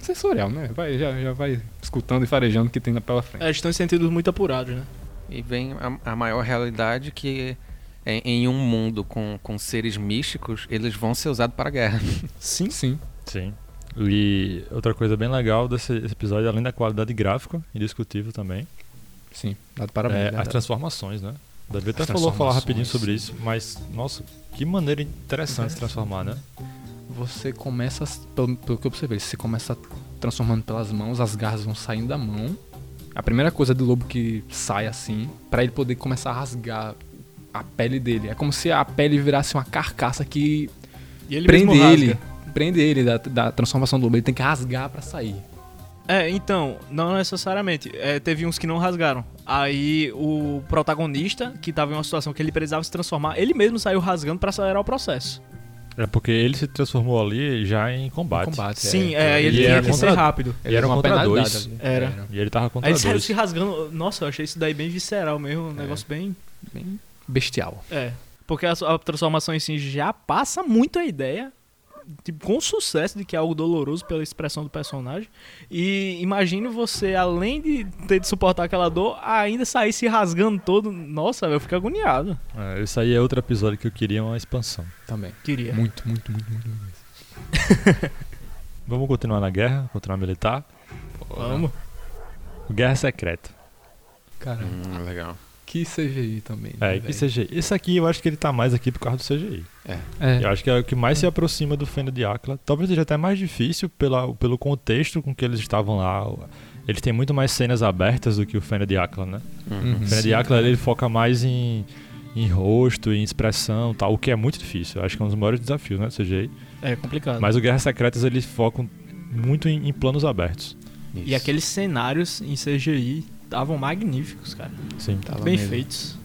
sensorial, né? Vai, já, já vai escutando e farejando o que tem na pela frente. É, eles estão em sentidos muito apurados, né? E vem a, a maior realidade que em, em um mundo com, com seres místicos, eles vão ser usados para a guerra. Sim. Sim. Sim. E outra coisa bem legal desse esse episódio, além da qualidade gráfica, indiscutível também, Sim, dado parabéns. é verdade. as transformações, né? Davi até falou falar rapidinho sobre isso, mas, nossa, que maneira interessante de se transformar, né? Você começa, pelo, pelo que eu observei, você começa transformando pelas mãos, as garras vão saindo da mão. A primeira coisa do lobo que sai assim, pra ele poder começar a rasgar a pele dele. É como se a pele virasse uma carcaça que ele prende ele. Prende ele da, da transformação do lobo. Ele tem que rasgar pra sair. É, então, não necessariamente. É, teve uns que não rasgaram. Aí o protagonista, que tava em uma situação que ele precisava se transformar, ele mesmo saiu rasgando pra acelerar o processo. É porque ele se transformou ali já em combate. Combate. Sim, é, ele ele tinha era que ser rápido. E era uma contra penalidade dois. Era. E ele tava Aí contra ele saiu dois. se rasgando. Nossa, eu achei isso daí bem visceral mesmo. Um negócio bem. Bem bestial. É. Porque a, a transformação em si já passa muito a ideia. Tipo, com sucesso de que é algo doloroso pela expressão do personagem. E imagine você, além de ter de suportar aquela dor, ainda sair se rasgando todo. Nossa, eu fico agoniado. É, esse aí é outro episódio que eu queria uma expansão. Também. Queria. Muito, muito, muito, muito. muito. Vamos continuar na guerra, continuar militar. Vamos. Guerra secreta. Cara, Hum, legal. Que CGI também. né, É, que velho? CGI. Esse aqui eu acho que ele tá mais aqui por causa do CGI. É. Eu acho que é o que mais se aproxima do Fenda de Aquila. Talvez seja até mais difícil pela, pelo contexto com que eles estavam lá. Eles têm muito mais cenas abertas do que o Fena de Akla, né? Uhum. O Fena de Akla ele foca mais em, em rosto, em expressão tal, o que é muito difícil. Eu acho que é um dos maiores desafios, né, do CGI. É complicado. Mas o Guerras Secretas eles focam muito em, em planos abertos. E Isso. aqueles cenários em CGI estavam magníficos, cara. Sim. Tava Bem mesmo. feitos.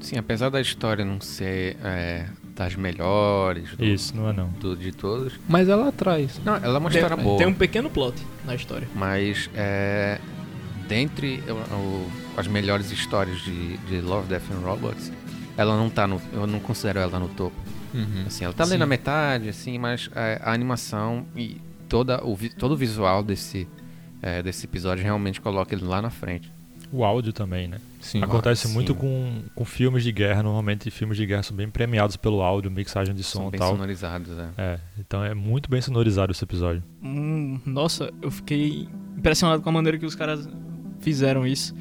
Sim, apesar da história não ser é, das melhores do- Isso, não é não. do- de todos. Mas ela traz. Não, ela é uma Tem, história boa. tem um pequeno plot na história. Mas é, dentre o- o- as melhores histórias de, de Love, Death and Robots, ela não tá no. Eu não considero ela no topo. Uhum. Assim, ela tá ali na metade, assim, mas é, a animação e toda o, todo o visual desse, é, desse episódio realmente coloca ele lá na frente. O áudio também, né? Sim. Acontece sim. muito com, com filmes de guerra. Normalmente filmes de guerra são bem premiados pelo áudio, mixagem de São som e bem tal. sonorizados, é. É, então é muito bem sonorizado esse episódio. Hum, nossa, eu fiquei impressionado com a maneira que os caras fizeram isso.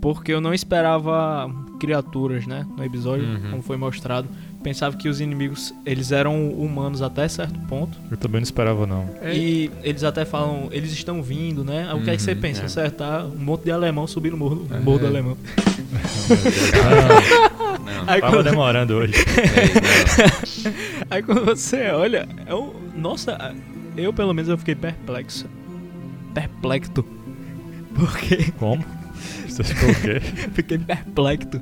Porque eu não esperava criaturas, né? No episódio, Uhum. como foi mostrado. Pensava que os inimigos, eles eram humanos até certo ponto. Eu também não esperava, não. E eles até falam, eles estão vindo, né? O que é que você Uhum, pensa? é. Acertar um monte de alemão subir no morro, É. morro do alemão. Não, Aí Tava quando, demorando hoje. é, não. aí quando você olha, é um, nossa, eu pelo menos eu fiquei perplexo. Perplexo. Porque Como? Você ficou o quê? fiquei perplexo.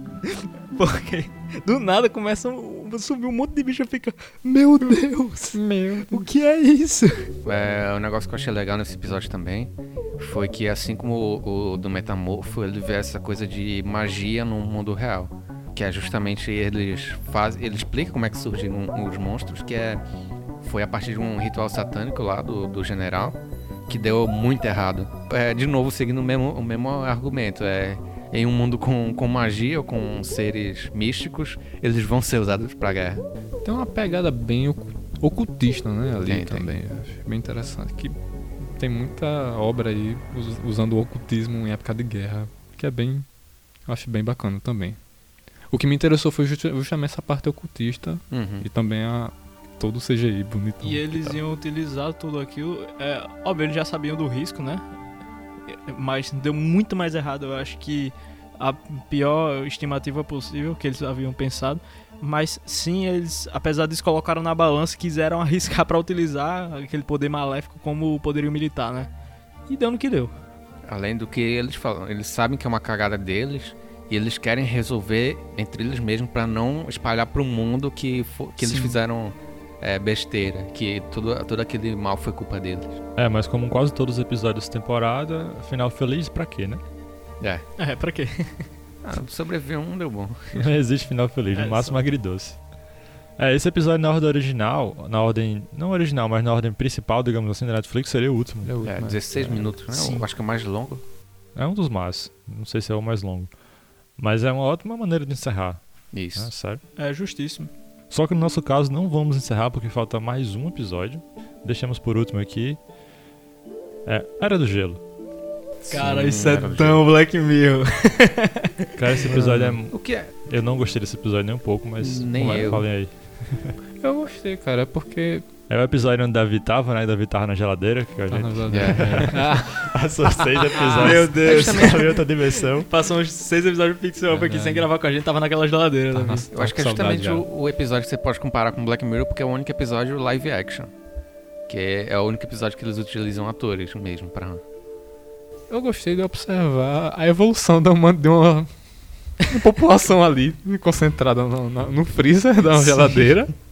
Porque do nada começa a subir um monte de bicho e fica, meu Deus, Meu. o que é isso? É, um negócio que eu achei legal nesse episódio também foi que, assim como o, o do Metamorfo, ele vê essa coisa de magia no mundo real. Que é justamente eles fazem. Ele explica como é que surgiram os monstros, que é. Foi a partir de um ritual satânico lá do, do general, que deu muito errado. É, de novo, seguindo o mesmo, o mesmo argumento. É, em um mundo com, com magia ou com seres místicos, eles vão ser usados pra guerra. Tem uma pegada bem ocu- ocultista, né? Ali Tem, tem. também. Eu acho bem interessante. Que tem muita obra aí us- usando o ocultismo em época de guerra. Que é bem. Eu acho bem bacana também. O que me interessou foi justamente essa parte ocultista Uhum. e também a todo o CGI bonito. E eles iam utilizar tudo aquilo. É, óbvio, eles já sabiam do risco, né? Mas deu muito mais errado. Eu acho que a pior estimativa possível que eles haviam pensado. Mas sim, eles, apesar disso, colocaram na balança quiseram arriscar pra utilizar aquele poder maléfico como o poderio militar, né? E deu no que deu. Além do que eles falam, eles sabem que é uma cagada deles e eles querem resolver entre eles mesmos pra não espalhar pro mundo que, que eles Sim. fizeram é, besteira, que tudo, todo aquele mal foi culpa deles. É, mas como quase todos os episódios dessa temporada, final feliz pra quê, né? É. É, pra quê? Ah, sobreviver um deu bom. Não existe final feliz, no É, máximo só- agridoce. É, esse episódio na ordem original, na ordem, não original, mas na ordem principal, digamos assim, da Netflix, seria o último. É o É, último, 16 minutos, né? Sim. Eu acho que é o mais longo. É um dos mais, não sei se é o mais longo. Mas é uma ótima maneira de encerrar, Isso. né? Sério. É justíssimo. Só que no nosso caso não vamos encerrar porque falta mais um episódio. Deixamos por último aqui. É, Era do Gelo. Cara, Sim, isso é tão Black Mirror. Cara, esse episódio é. O que é? Eu não gostei desse episódio nem um pouco, mas. Nem como é? eu. Falem aí. Eu gostei, cara, é porque. É o episódio onde Davi tava, né? Davi tava na geladeira, que a Tá na gente geladeira. passou seis episódios. Meu Deus. Em outra dimensão. Passou uns seis episódios de Pixel Up aqui sem gravar com a gente, tava naquela geladeira. Tá Davi. na- Eu acho que é justamente o, o episódio que você pode comparar com Black Mirror, porque é o único episódio live action. Que é, é o único episódio que eles utilizam atores mesmo pra. Eu gostei de observar a evolução da uma, de uma, uma população ali concentrada no, na- no freezer da Sim. geladeira.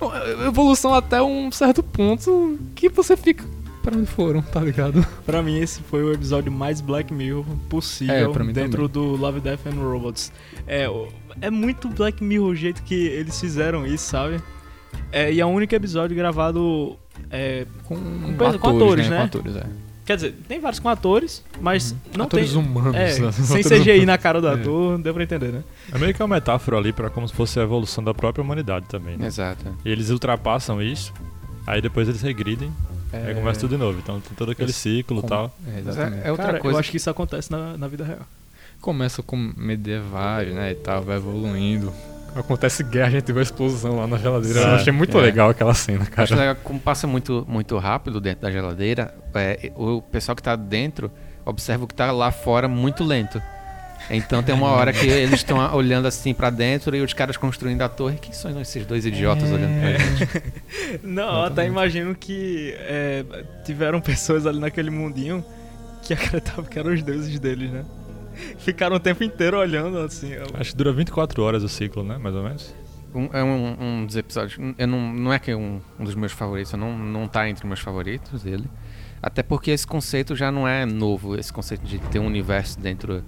Uma Evolução até um certo ponto que você fica. Pra onde foram, tá ligado? Pra mim, esse foi o episódio mais Black Mirror possível É, pra mim dentro do Love, Death and Robots. É, é muito Black Mirror o jeito que eles fizeram isso, sabe? É, e é o único episódio gravado. é, Com, com atores, né? Com atores, é. Quer dizer, tem vários com atores, mas não atores tem. humanos. É, né? sem Atores CGI humanos. na cara do É. ator, deu pra entender, né? É meio que uma metáfora ali pra como se fosse a evolução da própria humanidade também, né? Exato. E eles ultrapassam isso, aí depois eles regridem, É, aí começa tudo de novo. Então tem todo aquele Esse- ciclo e com- tal. É, Mas exatamente. é, é outra Cara, coisa. eu acho que isso acontece na, na vida real. Começa com medievais, né? E tal, vai evoluindo. Acontece guerra, a gente vê a explosão lá na geladeira. Eu É, achei muito é. legal aquela cena, Acho cara. legal que como passa muito, muito rápido dentro da geladeira, é, o pessoal que tá dentro observa o que tá lá fora muito lento. Então tem uma hora que eles estão olhando assim pra dentro e os caras construindo a torre. Quem são esses dois idiotas olhando pra gente? Não, eu até imagino que é, tiveram pessoas ali naquele mundinho que acreditavam que eram os deuses deles, né? Ficaram o tempo inteiro olhando assim. eu- Acho que dura 24 horas o ciclo, né? Mais ou menos. Um- é um, um dos episódios. Eu não, não é que é um, um dos meus favoritos, não, não tá entre meus favoritos dele. Até porque esse conceito já não é novo, esse conceito de ter um universo dentro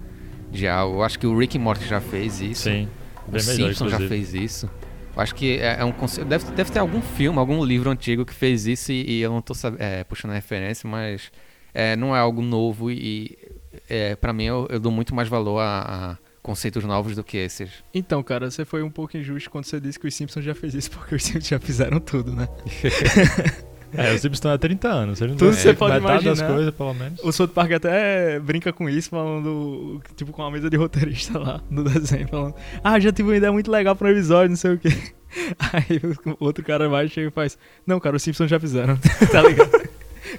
de algo. Eu acho que o Rick and Morty já fez isso. Sim. O melhor, Simpson já inclusive. fez isso. Eu acho que é, é um conceito. Deve, deve ter algum filme, algum livro antigo que fez isso e, e eu não tô sab- é, puxando a referência, mas é, não é algo novo e é, para mim eu, eu dou muito mais valor a, a conceitos novos do que esses. Então, cara, você foi um pouco injusto quando você disse que os Simpsons já fez isso, porque os Simpsons já fizeram tudo, né? É, os Simpsons estão há 30 anos. Não Tudo você pode metade das imaginar. coisas, pelo menos. O South Park até brinca com isso, falando, tipo, com uma mesa de roteirista lá no desenho, falando, ah, já tive uma ideia muito legal pra um episódio, não sei o quê. Aí o outro cara vai e chega e faz, não, cara, os Simpsons já fizeram, tá ligado?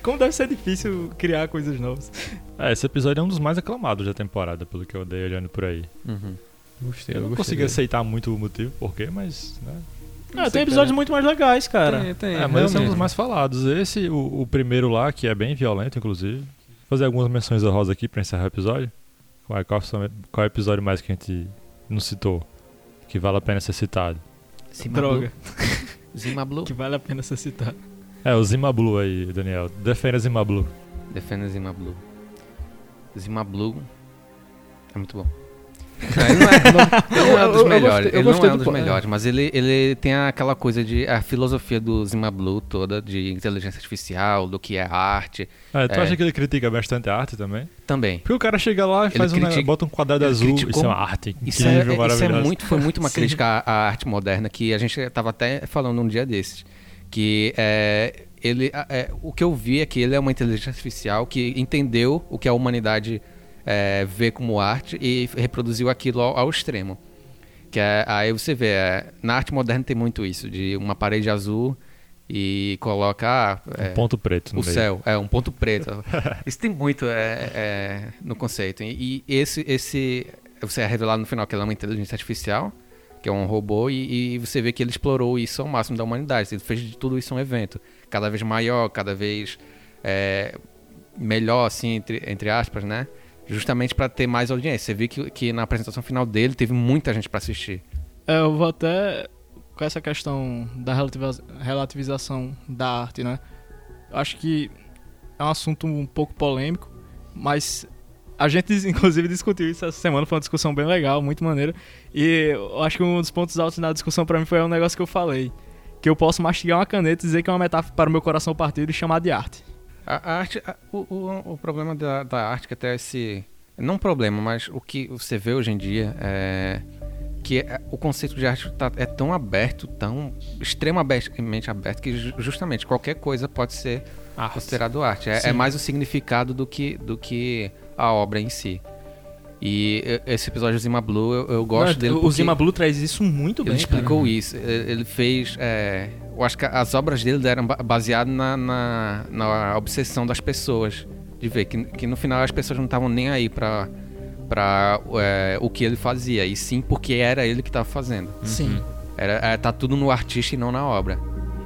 Como deve ser difícil criar coisas novas. É, esse episódio é um dos mais aclamados da temporada, pelo que eu andei olhando por aí. Uhum. Gostei, Eu não gostei consegui dele. aceitar muito o motivo, por quê, mas. Né? Ah, tem episódios muito mais legais, cara. Tem, tem, É, mas esse é um dos mais falados. Esse, o, o primeiro lá, que é bem violento, inclusive. Vou fazer algumas menções honrosas aqui pra encerrar o episódio. Qual é, qual, são- qual é o episódio mais que a gente não citou? Que vale a pena ser citado? Droga, Zima Blue. que vale a pena ser citado. É, o Zima Blue aí, Daniel. Defenda Zima Blue. Defenda Zima Blue. Zima Blue é muito bom. Não, ele não é, ele não é um dos Eu- eu melhores, gostei- eu ele não é um do dos po- melhores, mas ele, ele tem aquela coisa de a filosofia do Zima Blue toda de inteligência artificial, do que é arte, Ah, tu É. acha que ele critica bastante a arte também? também. Porque o cara chega lá e Ele faz um, critica- bota um quadrado ele azul, criticou- isso é uma arte Isso incrível, é, isso é muito, foi muito uma crítica à, à arte moderna que a gente estava até falando um dia desses. Que é, ele, é, o que eu vi é que ele é uma inteligência artificial que entendeu o que a humanidade é, vê como arte e reproduziu aquilo ao, ao extremo. Que é, aí você vê, é, na arte moderna tem muito isso, de uma parede azul e coloca ah, é, Um ponto preto no o meio. céu, é um ponto preto. Isso tem muito é, no conceito. E, e esse, esse, você é revelado no final que ela é uma inteligência artificial, que é um robô, e, e você vê que ele explorou isso ao máximo da humanidade. Ele fez de tudo isso um evento, cada vez maior, cada vez é, melhor, assim, entre, entre aspas, né? Justamente para ter mais audiência. Você vê que, que na apresentação final dele teve muita gente para assistir. É, eu vou até com essa questão da relativiza- relativização da arte, né? Acho que é um assunto um pouco polêmico, mas a gente inclusive discutiu isso essa semana, foi uma discussão bem legal, muito maneira. E eu acho que um dos pontos altos da discussão pra mim foi um negócio que eu falei, que eu posso mastigar uma caneta e dizer que é uma metáfora para o meu coração partido e chamar de arte. A, a arte, a- o, o, o problema da, da arte que até esse não um problema, mas o que você vê hoje em dia é que é- o conceito de arte tá- é tão aberto, tão extremamente aberto que ju- justamente qualquer coisa pode ser considerado arte. É, é mais o significado do que do que a obra em si. E esse episódio do Zima Blue eu, eu gosto dele o Zima Blue traz isso muito ele bem, explicou isso. Ele ele fez. é, eu acho que as obras dele eram ba- baseadas na, na, na obsessão das pessoas. De ver que, que no final as pessoas não estavam nem aí pra, pra é, o que ele fazia, e sim porque era ele que estava fazendo. cara. Sim. Era, é, tá tudo no artista e não na obra.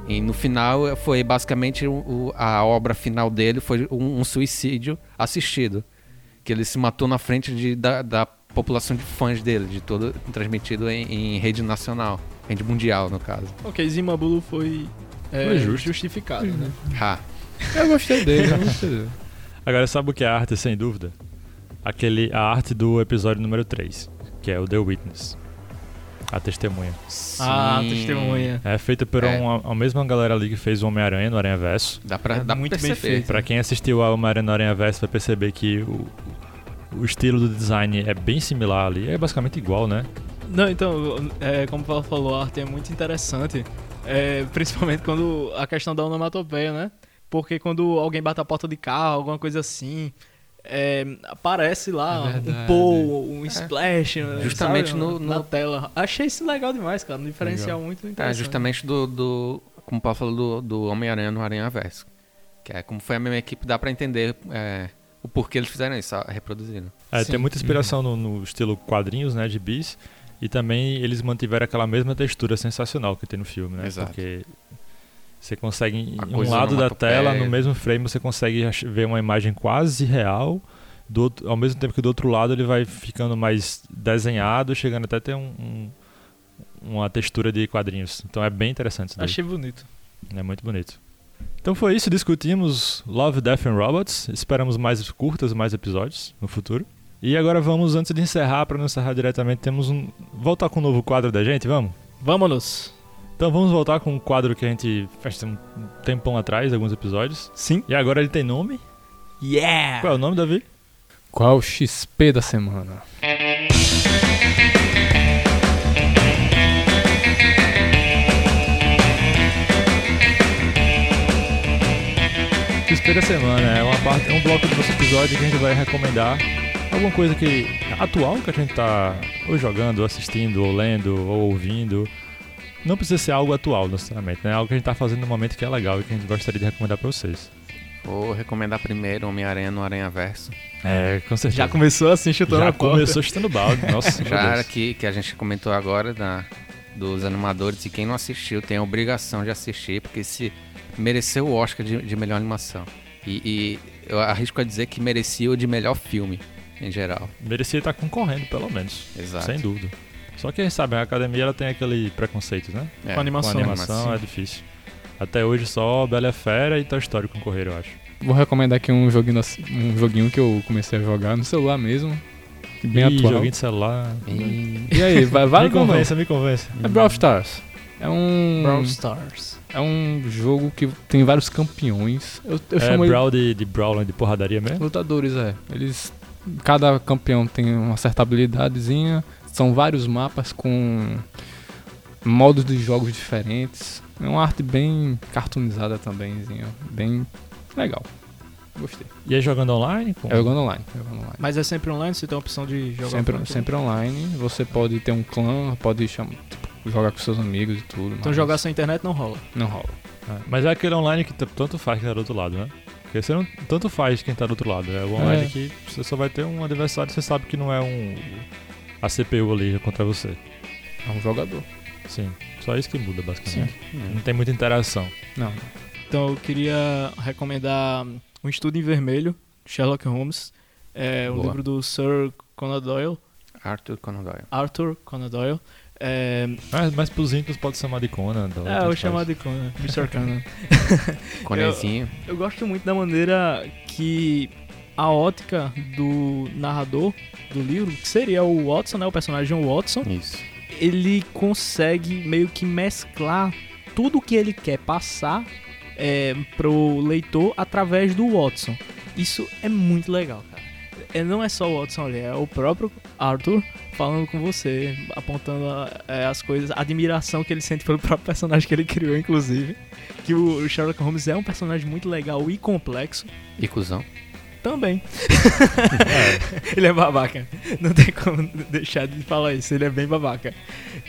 E no final foi basicamente o- a obra final dele foi um, um suicídio assistido. Que ele se matou na frente de, da, da população de fãs dele, de todo transmitido em, em rede nacional, rede mundial no caso. Ok, Zima Blue foi, é, Foi justo. justificado, né? Ha. Eu gostei dele, eu gostei dele. Agora, sabe o que é arte, sem dúvida? Aquele, a arte do episódio número 3, que é o The Witness. A testemunha. Ah, Sim. testemunha. É feita por É. uma, a mesma galera ali que fez o Homem-Aranha no Aranha Verso. Dá pra, É dá pra muito bem perceber. feito. Pra quem assistiu ao Homem-Aranha no Aranha Verso vai perceber que o, o estilo do design é bem similar ali. É basicamente igual, né? Não, então, é, como o Paulo falou, a arte é muito interessante. é, principalmente quando a questão da onomatopeia, né? Porque quando alguém bate a porta de carro, alguma coisa assim, é, aparece lá É um pou, um splash, né, Justamente sabe, no- na no- tela. Achei isso legal demais, cara. Um diferencial muito É, interessante. justamente do, do. Como o Paulo falou, do, do Homem-Aranha no Aranha Verso. Que é como foi a mesma equipe, dá pra entender é, o porquê eles fizeram isso, reproduzindo. É, Sim. tem muita inspiração no, no estilo quadrinhos, né, de bis. E também eles mantiveram aquela mesma textura sensacional que tem no filme, né? Exato. Porque você consegue, um lado da tela, no mesmo frame, você consegue ver uma imagem quase real. Do outro- ao mesmo tempo que do outro lado ele vai ficando mais desenhado, chegando até ter um, um- uma textura de quadrinhos. Então é bem interessante isso daí. Achei bonito. É muito bonito. Então foi isso, discutimos Love, Death and Robots. Esperamos mais curtas, mais episódios no futuro. E agora vamos, antes de encerrar, para não encerrar diretamente, temos um. Voltar com um novo quadro da gente, vamos? Vamos! Então vamos voltar com um quadro que a gente fez um tempão atrás, alguns episódios. Sim. E agora ele tem nome. Yeah! Qual é o nome, Davi? Qual o XP da semana? XP da semana. É, uma parte, é um bloco do nosso episódio que a gente vai recomendar alguma coisa que atual que a gente tá ou jogando, ou assistindo, ou lendo, ou ouvindo. Não precisa ser algo atual, necessariamente, né? Algo que a gente tá fazendo no momento que é legal e que a gente gostaria de recomendar pra vocês. Vou recomendar primeiro Homem-Aranha no Aranha Verso. É, com certeza. Já começou assim, chutando Já a porta. começou chutando balde. Nossa, Já era que, que a gente comentou agora da, dos animadores e quem não assistiu tem a obrigação de assistir, porque se mereceu o Oscar de, de melhor animação. E, e eu arrisco a dizer que merecia o de melhor filme, em geral. Merecia estar concorrendo, pelo menos. Exato. Sem dúvida. Só que, sabe, a academia ela tem aquele preconceito, né? É, Com animação. Com animação é difícil. Até hoje só Bela a Fera e Toy Story concorreram, eu acho. Vou recomendar aqui um joguinho, um joguinho que eu comecei a jogar no celular mesmo. Bem Ih, atual. joguinho de celular. E- E aí, vai, vale me não? convença, me convença. É Brawl Stars. É um. Brawl Stars. É um jogo que tem vários campeões. Eu, eu é chamo ele Brawl de, de Brawl, de porradaria mesmo? lutadores, é. Eles. Cada campeão tem uma certa habilidadezinha. São vários mapas com modos de jogos diferentes. É uma arte bem cartoonizada também, bem legal. Gostei. E aí jogando online? Com... É jogando online. é jogando online. Mas é sempre online, você tem a opção de jogar sempre, sempre online. Você pode ter um clã, pode chamar, tipo, jogar com seus amigos e tudo. Então mas jogar sem internet não rola. não rola. É, Mas é aquele online que tanto faz quem tá do outro lado, né? Porque você não tanto faz quem tá do outro lado. É o online É. que você só vai ter um adversário você sabe que não é um. A CPU ali contra você. É um jogador. Sim. Só isso que muda, basicamente. Sim. Não tem muita interação. Não. Então eu queria recomendar Um Estudo em Vermelho, Sherlock Holmes. É um Boa. livro do Sir Conan Doyle, Arthur Conan Doyle. Arthur Conan Doyle. É, Mas, mas pros ímpios pode chamar de Conan. então, é o faz. chamado de Conan, Mr. Conan. Conezinho. Eu gosto muito da maneira que a ótica do narrador do livro, que seria o Watson, né, o personagem Watson, Isso. ele consegue meio que mesclar tudo que ele quer passar é, pro leitor através do Watson. Isso é muito legal, cara. É, não é só o Watson ali, é o próprio Arthur falando com você, apontando é, as coisas, a admiração que ele sente pelo próprio personagem que ele criou, inclusive. Que o Sherlock Holmes é um personagem muito legal e complexo. E cuzão. Também. ele é babaca. Não tem como deixar de falar isso. Ele é bem babaca.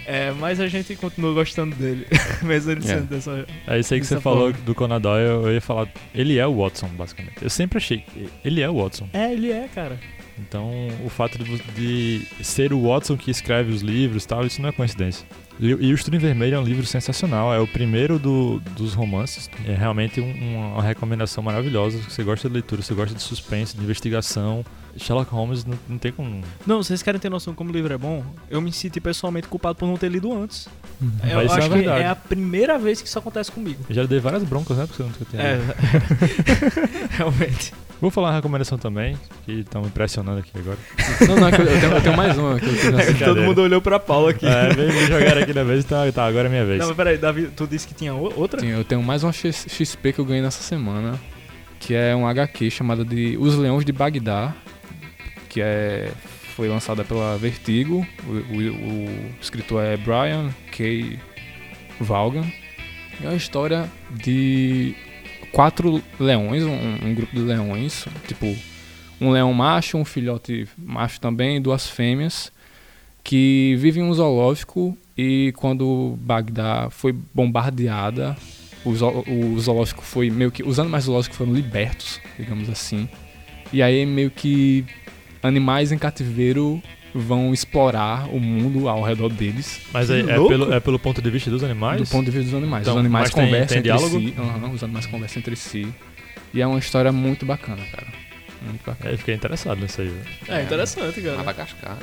É, mas a gente continua gostando dele. Mesmo ele É. sendo dessa. É isso aí que você falou do Conan Doyle, eu ia falar. Ele é o Watson, basicamente. Eu sempre achei. que Ele é o Watson. É, ele é, cara. Então, o fato de, de ser o Watson que escreve os livros e tal, isso não é coincidência. E, o Estudo em Vermelho é um livro sensacional, é o primeiro do- dos romances. É realmente um- uma, recomendação maravilhosa. Se você gosta de leitura, se você gosta de suspense, de investigação, Sherlock Holmes não, não tem como. Não, vocês querem ter noção como o livro é bom? Eu me senti pessoalmente culpado por não ter lido antes. Mas eu isso é acho que verdade. é a primeira vez que isso acontece comigo. Eu já dei várias broncas, né? Porque eu nunca tinha É, realmente. Vou falar uma recomendação também, que estão me impressionando aqui agora. Não, não, é eu, tenho, eu tenho mais uma queria assistir. Todo mundo olhou pra Paula aqui. É, me jogar aqui na vez, tá, tá, agora é minha vez. Não, mas peraí, Davi, tu disse que tinha outra? Sim, eu tenho mais uma X- XP que eu ganhei nessa semana, que é um HQ chamado de Os Leões de Bagdá, que é foi lançada pela Vertigo. O, o- o escritor é Brian K. Vaughan. É uma história de quatro leões, um, um grupo de leões, tipo um leão macho, um filhote macho também, duas fêmeas, que vivem em um zoológico e quando Bagdá foi bombardeada, o, zo- o zoológico foi meio que. Os animais zoológicos foram libertos, digamos assim. E aí meio que animais em cativeiro vão explorar o mundo ao redor deles. Mas é, é pelo, é pelo ponto de vista dos animais? Do ponto de vista dos animais. Então, os animais mas tem- conversam tem entre diálogo? si. Aham, os animais conversam entre si. E é uma história muito bacana, cara. Muito bacana. É, eu fiquei interessado nisso aí. velho. É interessante, cara. Madagascar.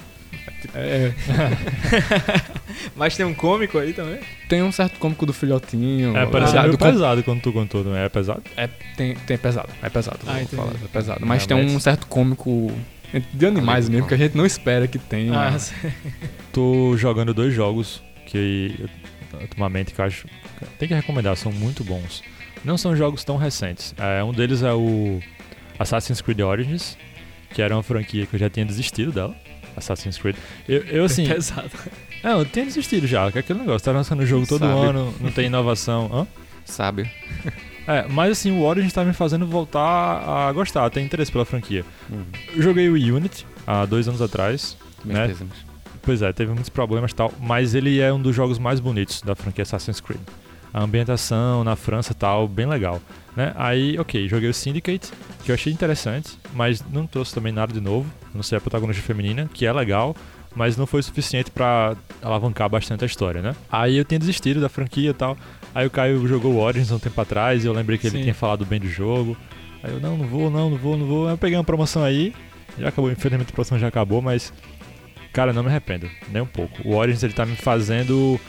É, Mas tem um cômico aí também. tem um certo cômico do filhotinho. É, parecia ah, meio do com- pesado quando tu contou, não é? É pesado? É, tem, tem pesado, é pesado. Ah, falar, é pesado. Mas É, tem um mas- certo cômico de animais mesmo que a gente não espera que tenha. Ah, Tô jogando dois jogos que eu- ultimamente que eu acho tem que recomendar, são muito bons. Não são jogos tão recentes. É, um deles é o Assassin's Creed Origins, que era uma franquia que eu já tinha desistido dela. Assassin's Creed. Eu, eu assim. pesado. Não, eu tinha desistido já, que é aquele negócio, tá lançando o jogo todo Sabe. ano, não tem inovação. Hã? Sábio. É, mas assim, o Origins tá me fazendo voltar a gostar, ter interesse pela franquia. Hum, Eu joguei o Unity há dois anos atrás. meus Né? Pois é, teve muitos problemas e tal, mas ele é um dos jogos mais bonitos da franquia Assassin's Creed. A ambientação na França e tal, bem legal. Né? Aí, ok, joguei o Syndicate, que eu achei interessante, mas não trouxe também nada de novo. Não sei a protagonista feminina, que é legal, mas não foi o suficiente pra alavancar bastante a história, né? Aí eu tinha desistido da franquia e tal. Aí o Caio jogou o Origins um tempo atrás e eu lembrei que ele Sim. tinha falado bem do jogo. Aí eu, não, não vou, não, não vou, não vou. Aí eu peguei uma promoção aí, já acabou, infelizmente a promoção já acabou, mas Cara, não me arrependo, nem um pouco. O Origins ele tá me fazendo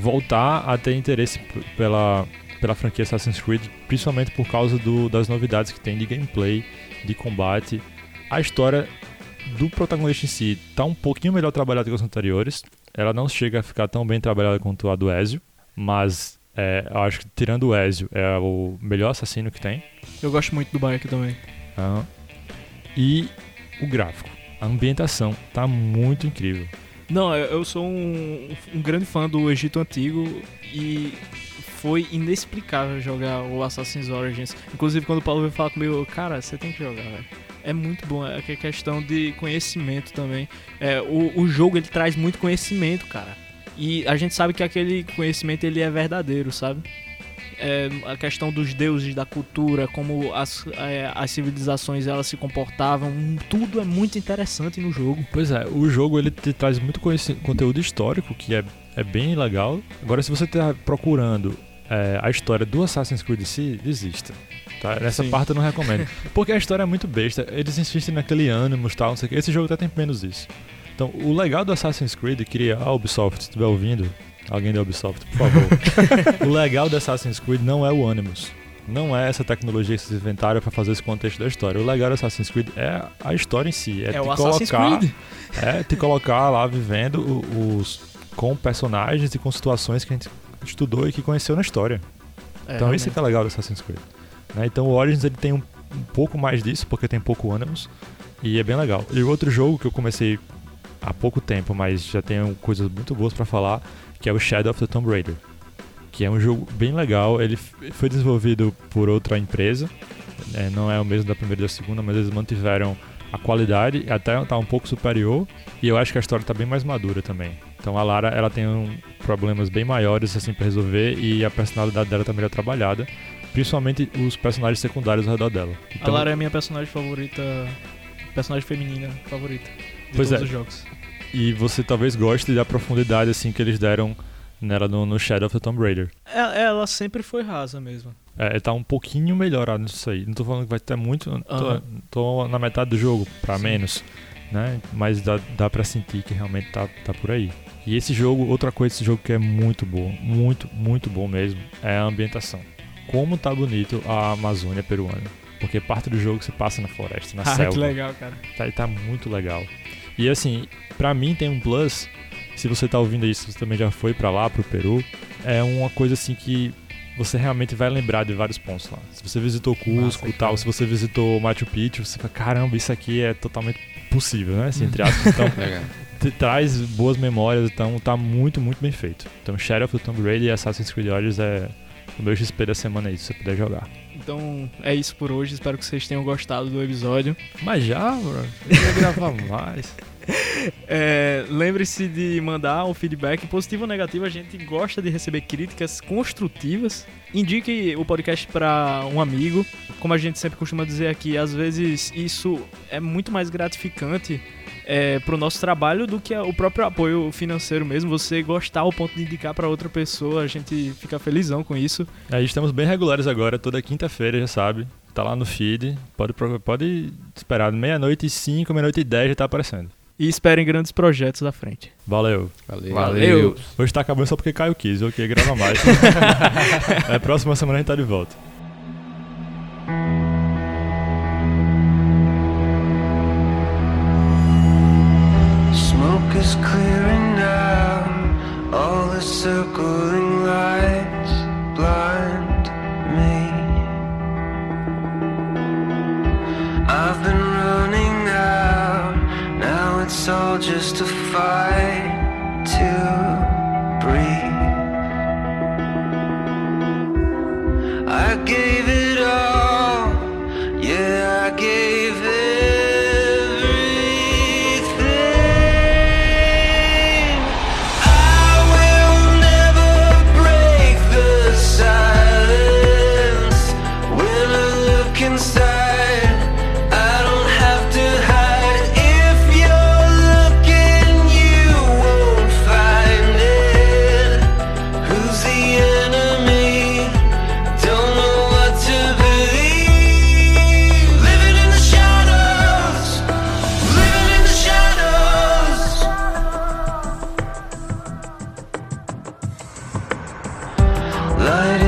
voltar a ter interesse pela, pela franquia Assassin's Creed, principalmente por causa do- das novidades que tem de gameplay, de combate. A história do protagonista em si tá um pouquinho melhor trabalhada que os anteriores. Ela não chega a ficar tão bem trabalhada quanto a do Ezio, mas é, eu acho que tirando o Ezio é o melhor assassino que tem. Eu gosto muito do Bike também. Aham. E o gráfico, a ambientação tá muito incrível. Não, eu sou um, um grande fã do Egito Antigo e foi inexplicável jogar o Assassin's Origins. Inclusive, quando o Paulo veio falar comigo, eu, cara, você tem que jogar, velho. É muito bom, é é questão de conhecimento também. É, o, o jogo ele traz muito conhecimento, cara. E a gente sabe que aquele conhecimento ele é verdadeiro, sabe? É, a questão dos deuses, da cultura, como as, é, as civilizações elas se comportavam, tudo é muito interessante no jogo. Pois é, o jogo ele te traz muito conteúdo histórico, que é, é bem legal. Agora, se você tá procurando é, a história do Assassin's Creed em si, desista. Tá? Essa Sim. parte eu não recomendo. Porque a história é muito besta, eles insistem naquele ânimo e tal, não sei o que. Esse jogo até tem menos isso. Então, o legal do Assassin's Creed, queria a Ubisoft, se estiver ouvindo, alguém da Ubisoft, por favor. o legal do Assassin's Creed não é o Animus. Não é essa tecnologia que vocês inventaram pra fazer esse contexto da história. O legal do Assassin's Creed é a história em si. É, É te o colocar. É te colocar lá vivendo os com personagens e com situações que a gente estudou e que conheceu na história. É, Então isso que é legal do Assassin's Creed. né? Então o Origins ele tem um, um pouco mais disso, porque tem pouco Animus, e é bem legal. E o outro jogo que eu comecei há pouco tempo, mas já tenho coisas muito boas pra falar, que é o Shadow of the Tomb Raider. Que é um jogo bem legal, ele foi desenvolvido por outra empresa, é, não é o mesmo da primeira e da segunda, mas eles mantiveram a qualidade, até tá um pouco superior, e eu acho que a história tá bem mais madura também. Então a Lara, ela tem um, problemas bem maiores assim para resolver e a personalidade dela tá melhor trabalhada, principalmente os personagens secundários ao redor dela. A Então, Lara é a minha personagem favorita, personagem feminina favorita de Pois todos é. os jogos. E você talvez goste da profundidade assim que eles deram nela no, no Shadow of the Tomb Raider. Ela, ela sempre foi rasa mesmo. É, tá um pouquinho melhorado nisso aí. Não tô falando que vai ter muito. Tô, Aham. tô na metade do jogo, pra Sim. menos. Né? Mas dá, dá pra sentir que realmente tá, tá por aí. E esse jogo, outra coisa desse jogo que é muito bom, muito, muito bom mesmo, é a ambientação. Como tá bonito a Amazônia peruana. Porque parte do jogo se passa na floresta, na ah, selva. que legal, cara. Tá, tá muito legal. E assim, pra mim tem um plus. Se você tá ouvindo isso, você também já foi pra lá, pro Peru. É uma coisa assim que você realmente vai lembrar de vários pontos lá. Se você visitou Cusco e tal, se você visitou Machu Picchu, você fala, caramba, isso aqui é totalmente possível, né? Assim, entre aspas. Então, traz boas memórias, então tá muito, muito bem feito. Então, Shadow of the Tomb Raider e Assassin's Creed Origins é, o meu XP da semana aí, se você puder jogar. Então é isso por hoje. Espero que vocês tenham gostado do episódio. Mas já, bro, eu ia gravar mais. É, Lembre-se de mandar um feedback positivo ou negativo. A gente gosta de receber críticas construtivas. Indique o podcast para um amigo. Como a gente sempre costuma dizer aqui, às vezes isso é muito mais gratificante é, pro nosso trabalho do que o próprio apoio financeiro mesmo. Você gostar ao ponto de indicar para outra pessoa, a gente fica felizão com isso. Aí estamos bem regulares agora, toda quinta-feira, já sabe. Tá lá no feed. Pode, pode esperar, meia-noite e cinco, meia-noite e dez já tá aparecendo. E esperem grandes projetos à frente. Valeu. Valeu. Valeu. Hoje tá acabando só porque Caio quis, eu queria gravar mais. é, próxima semana a gente tá de volta. soldiers to fight to breathe. I gave it.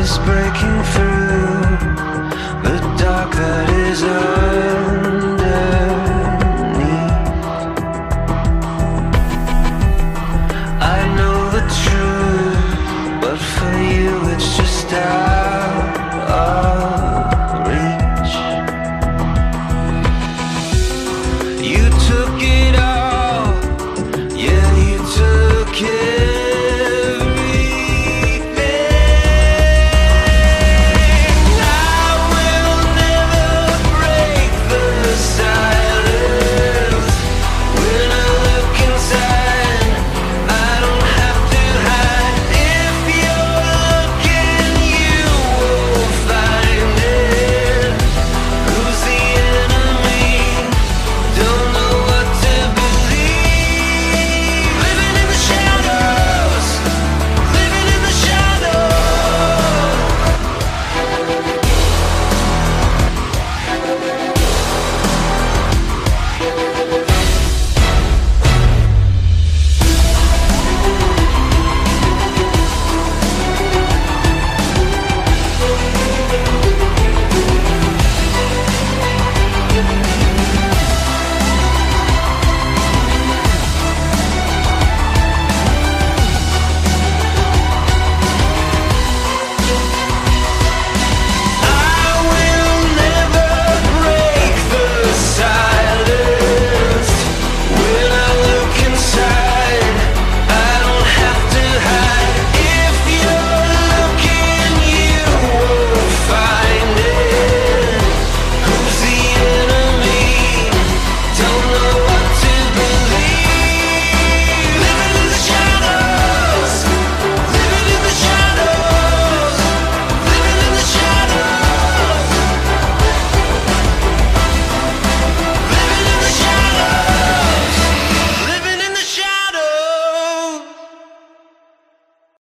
breaking through.